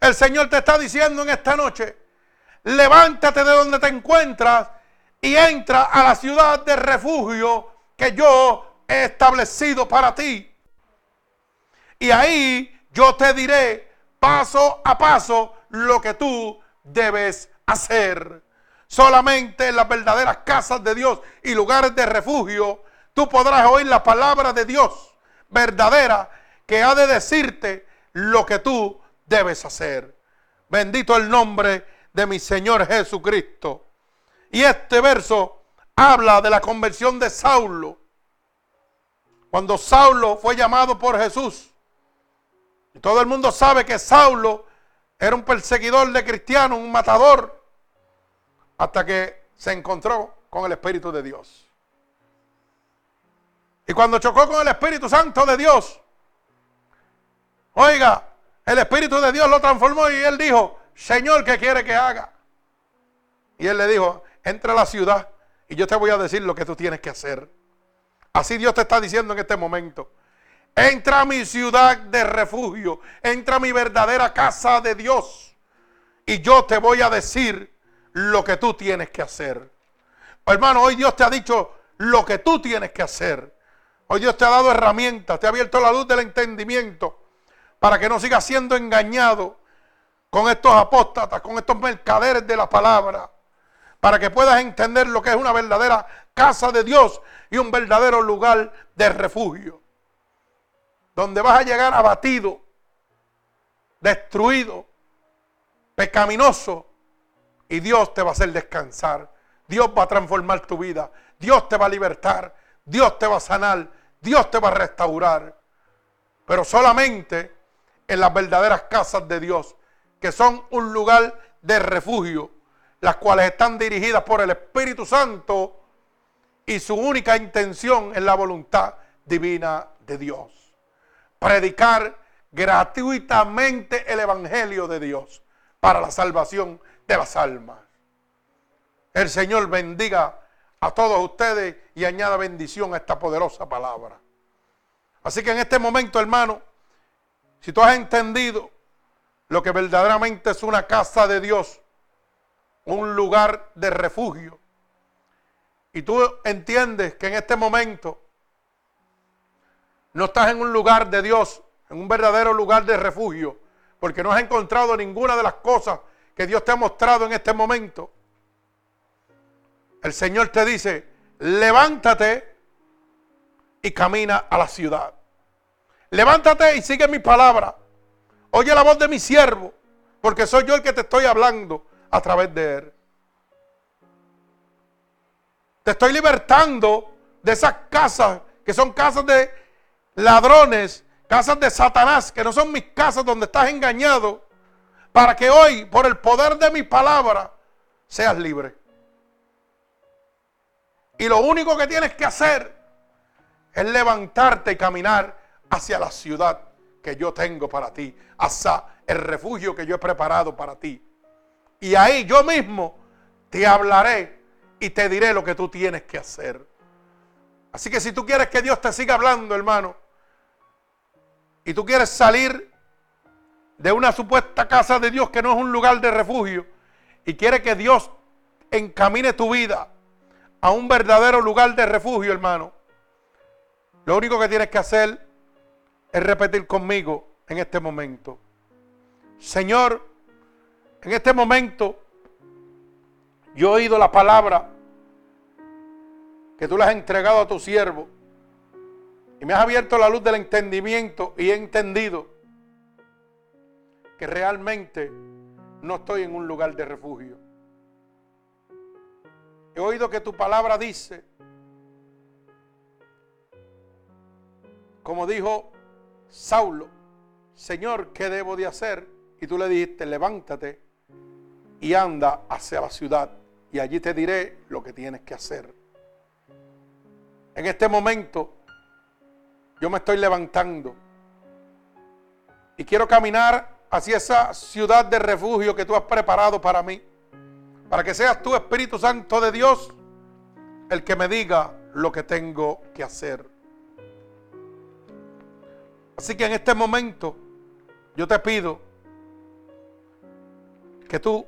El Señor te está diciendo en esta noche, levántate de donde te encuentras y entra a la ciudad de refugio que yo he establecido para ti. Y ahí yo te diré paso a paso lo que tú debes hacer. Solamente en las verdaderas casas de Dios y lugares de refugio tú podrás oír la palabra de Dios verdadera que ha de decirte lo que tú debes hacer. Bendito el nombre de mi Señor Jesucristo. Y este verso habla de la conversión de Saulo. Cuando Saulo fue llamado por Jesús. Y todo el mundo sabe que Saulo era un perseguidor de cristianos, un matador, hasta que se encontró con el Espíritu de Dios. Y cuando chocó con el Espíritu Santo de Dios, oiga, el Espíritu de Dios lo transformó y él dijo, Señor, ¿qué quiere que haga? Y él le dijo, entra a la ciudad y yo te voy a decir lo que tú tienes que hacer. Así Dios te está diciendo en este momento. Entra a mi ciudad de refugio, entra a mi verdadera casa de Dios y yo te voy a decir lo que tú tienes que hacer. Hermano, hoy Dios te ha dicho lo que tú tienes que hacer. Hoy Dios te ha dado herramientas, te ha abierto la luz del entendimiento para que no sigas siendo engañado con estos apóstatas, con estos mercaderes de la palabra para que puedas entender lo que es una verdadera casa de Dios y un verdadero lugar de refugio. Donde vas a llegar abatido, destruido, pecaminoso, y Dios te va a hacer descansar. Dios va a transformar tu vida. Dios te va a libertar. Dios te va a sanar. Dios te va a restaurar. Pero solamente en las verdaderas casas de Dios, que son un lugar de refugio las cuales están dirigidas por el Espíritu Santo y su única intención es la voluntad divina de Dios. Predicar gratuitamente el Evangelio de Dios para la salvación de las almas. El Señor bendiga a todos ustedes y añada bendición a esta poderosa palabra. Así que en este momento, hermano, si tú has entendido lo que verdaderamente es una casa de Dios, un lugar de refugio. Y tú entiendes que en este momento no estás en un lugar de Dios, en un verdadero lugar de refugio, porque no has encontrado ninguna de las cosas que Dios te ha mostrado en este momento. El Señor te dice, levántate y camina a la ciudad. Levántate y sigue mi palabra. Oye la voz de mi siervo, porque soy yo el que te estoy hablando a través de Él. Te estoy libertando de esas casas que son casas de ladrones, casas de Satanás, que no son mis casas donde estás engañado, para que hoy, por el poder de mi palabra, seas libre. Y lo único que tienes que hacer es levantarte y caminar hacia la ciudad que yo tengo para ti, hacia el refugio que yo he preparado para ti. Y ahí yo mismo te hablaré y te diré lo que tú tienes que hacer. Así que si tú quieres que Dios te siga hablando, hermano, y tú quieres salir de una supuesta casa de Dios que no es un lugar de refugio, y quieres que Dios encamine tu vida a un verdadero lugar de refugio, hermano, lo único que tienes que hacer es repetir conmigo en este momento. Señor, en este momento yo he oído la palabra que tú le has entregado a tu siervo y me has abierto la luz del entendimiento y he entendido que realmente no estoy en un lugar de refugio. He oído que tu palabra dice, como dijo Saulo, Señor, ¿qué debo de hacer? Y tú le dijiste, levántate y anda hacia la ciudad y allí te diré lo que tienes que hacer. En este momento yo me estoy levantando y quiero caminar hacia esa ciudad de refugio que tú has preparado para mí, para que seas tú, Espíritu Santo de Dios, el que me diga lo que tengo que hacer. Así que en este momento yo te pido que tú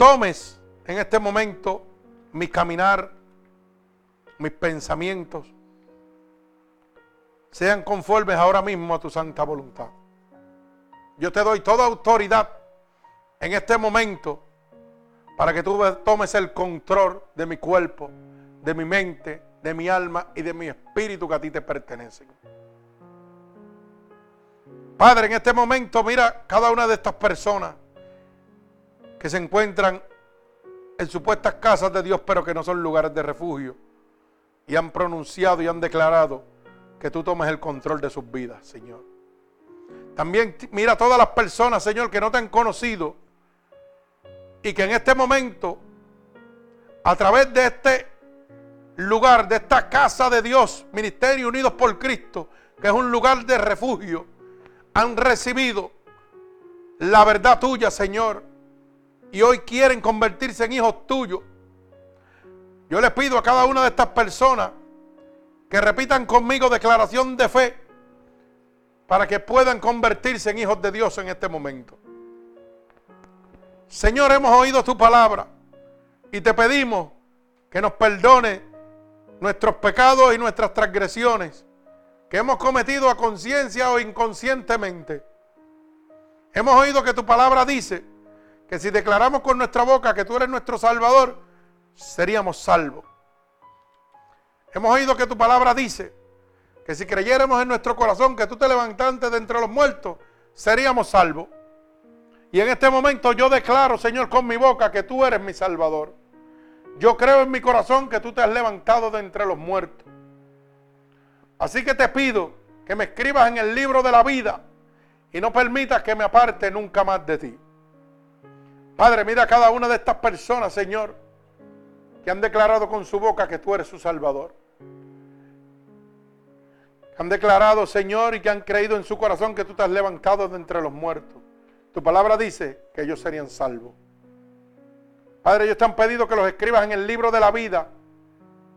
tomes en este momento mi caminar, mis pensamientos, sean conformes ahora mismo a tu santa voluntad. Yo te doy toda autoridad en este momento para que tú tomes el control de mi cuerpo, de mi mente, de mi alma y de mi espíritu que a ti te pertenecen. Padre, en este momento mira cada una de estas personas que se encuentran en supuestas casas de Dios, pero que no son lugares de refugio. Y han pronunciado y han declarado que tú tomes el control de sus vidas, Señor. También mira a todas las personas, Señor, que no te han conocido y que en este momento, a través de este lugar, de esta casa de Dios, Ministerio Unidos por Cristo, que es un lugar de refugio, han recibido la verdad tuya, Señor, y hoy quieren convertirse en hijos tuyos. Yo les pido a cada una de estas personas que repitan conmigo declaración de fe para que puedan convertirse en hijos de Dios en este momento. Señor, hemos oído tu palabra y te pedimos que nos perdone nuestros pecados y nuestras transgresiones que hemos cometido a conciencia o inconscientemente. Hemos oído que tu palabra dice que si declaramos con nuestra boca que tú eres nuestro Salvador, seríamos salvos. Hemos oído que tu palabra dice que si creyéramos en nuestro corazón que tú te levantaste de entre los muertos, seríamos salvos. Y en este momento yo declaro, Señor, con mi boca que tú eres mi Salvador. Yo creo en mi corazón que tú te has levantado de entre los muertos. Así que te pido que me escribas en el libro de la vida y no permitas que me aparte nunca más de ti. Padre, mira a cada una de estas personas, Señor, que han declarado con su boca que tú eres su Salvador. Han declarado, Señor, y que han creído en su corazón que tú te has levantado de entre los muertos. Tu palabra dice que ellos serían salvos. Padre, ellos te han pedido que los escribas en el libro de la vida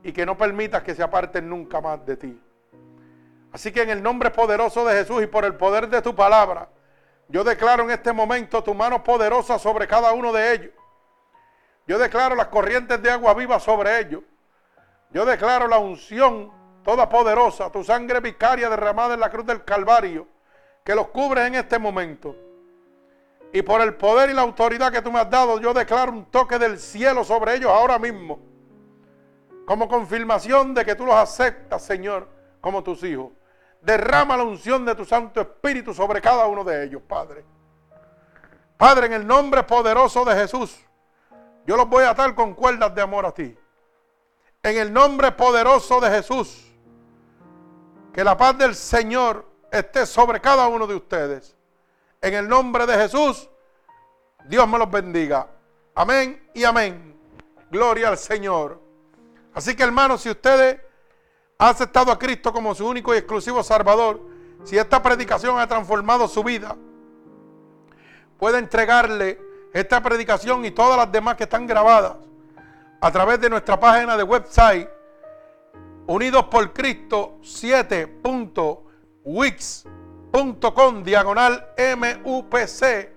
y que no permitas que se aparten nunca más de ti. Así que en el nombre poderoso de Jesús y por el poder de tu palabra, yo declaro en este momento tu mano poderosa sobre cada uno de ellos. Yo declaro las corrientes de agua viva sobre ellos. Yo declaro la unción toda poderosa, tu sangre vicaria derramada en la cruz del Calvario, que los cubre en este momento. Y por el poder y la autoridad que tú me has dado, yo declaro un toque del cielo sobre ellos ahora mismo. Como confirmación de que tú los aceptas, Señor, como tus hijos. Derrama la unción de tu Santo Espíritu sobre cada uno de ellos, Padre. Padre, en el nombre poderoso de Jesús, yo los voy a atar con cuerdas de amor a ti. En el nombre poderoso de Jesús, que la paz del Señor esté sobre cada uno de ustedes. En el nombre de Jesús, Dios me los bendiga. Amén y amén. Gloria al Señor. Así que hermanos, si ustedes ha aceptado a Cristo como su único y exclusivo Salvador, si esta predicación ha transformado su vida, puede entregarle esta predicación y todas las demás que están grabadas a través de nuestra página de website Unidos por Cristo 7.wix.com diagonal MUPC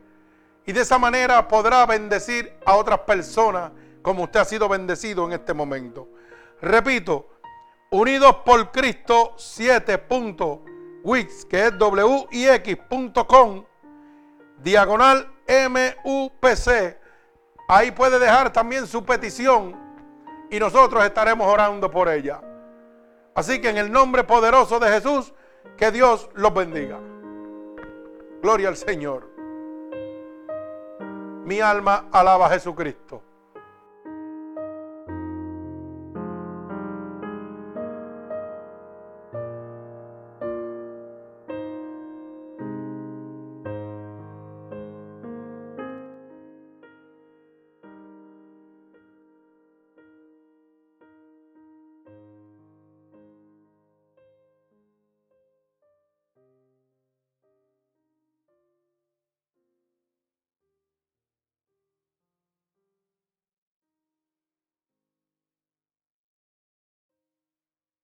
y de esa manera podrá bendecir a otras personas como usted ha sido bendecido en este momento. Repito, Unidos por Cristo 7.wix, que es wix.com, diagonal MUPC. Ahí puede dejar también su petición y nosotros estaremos orando por ella. Así que en el nombre poderoso de Jesús, que Dios los bendiga. Gloria al Señor. Mi alma alaba a Jesucristo.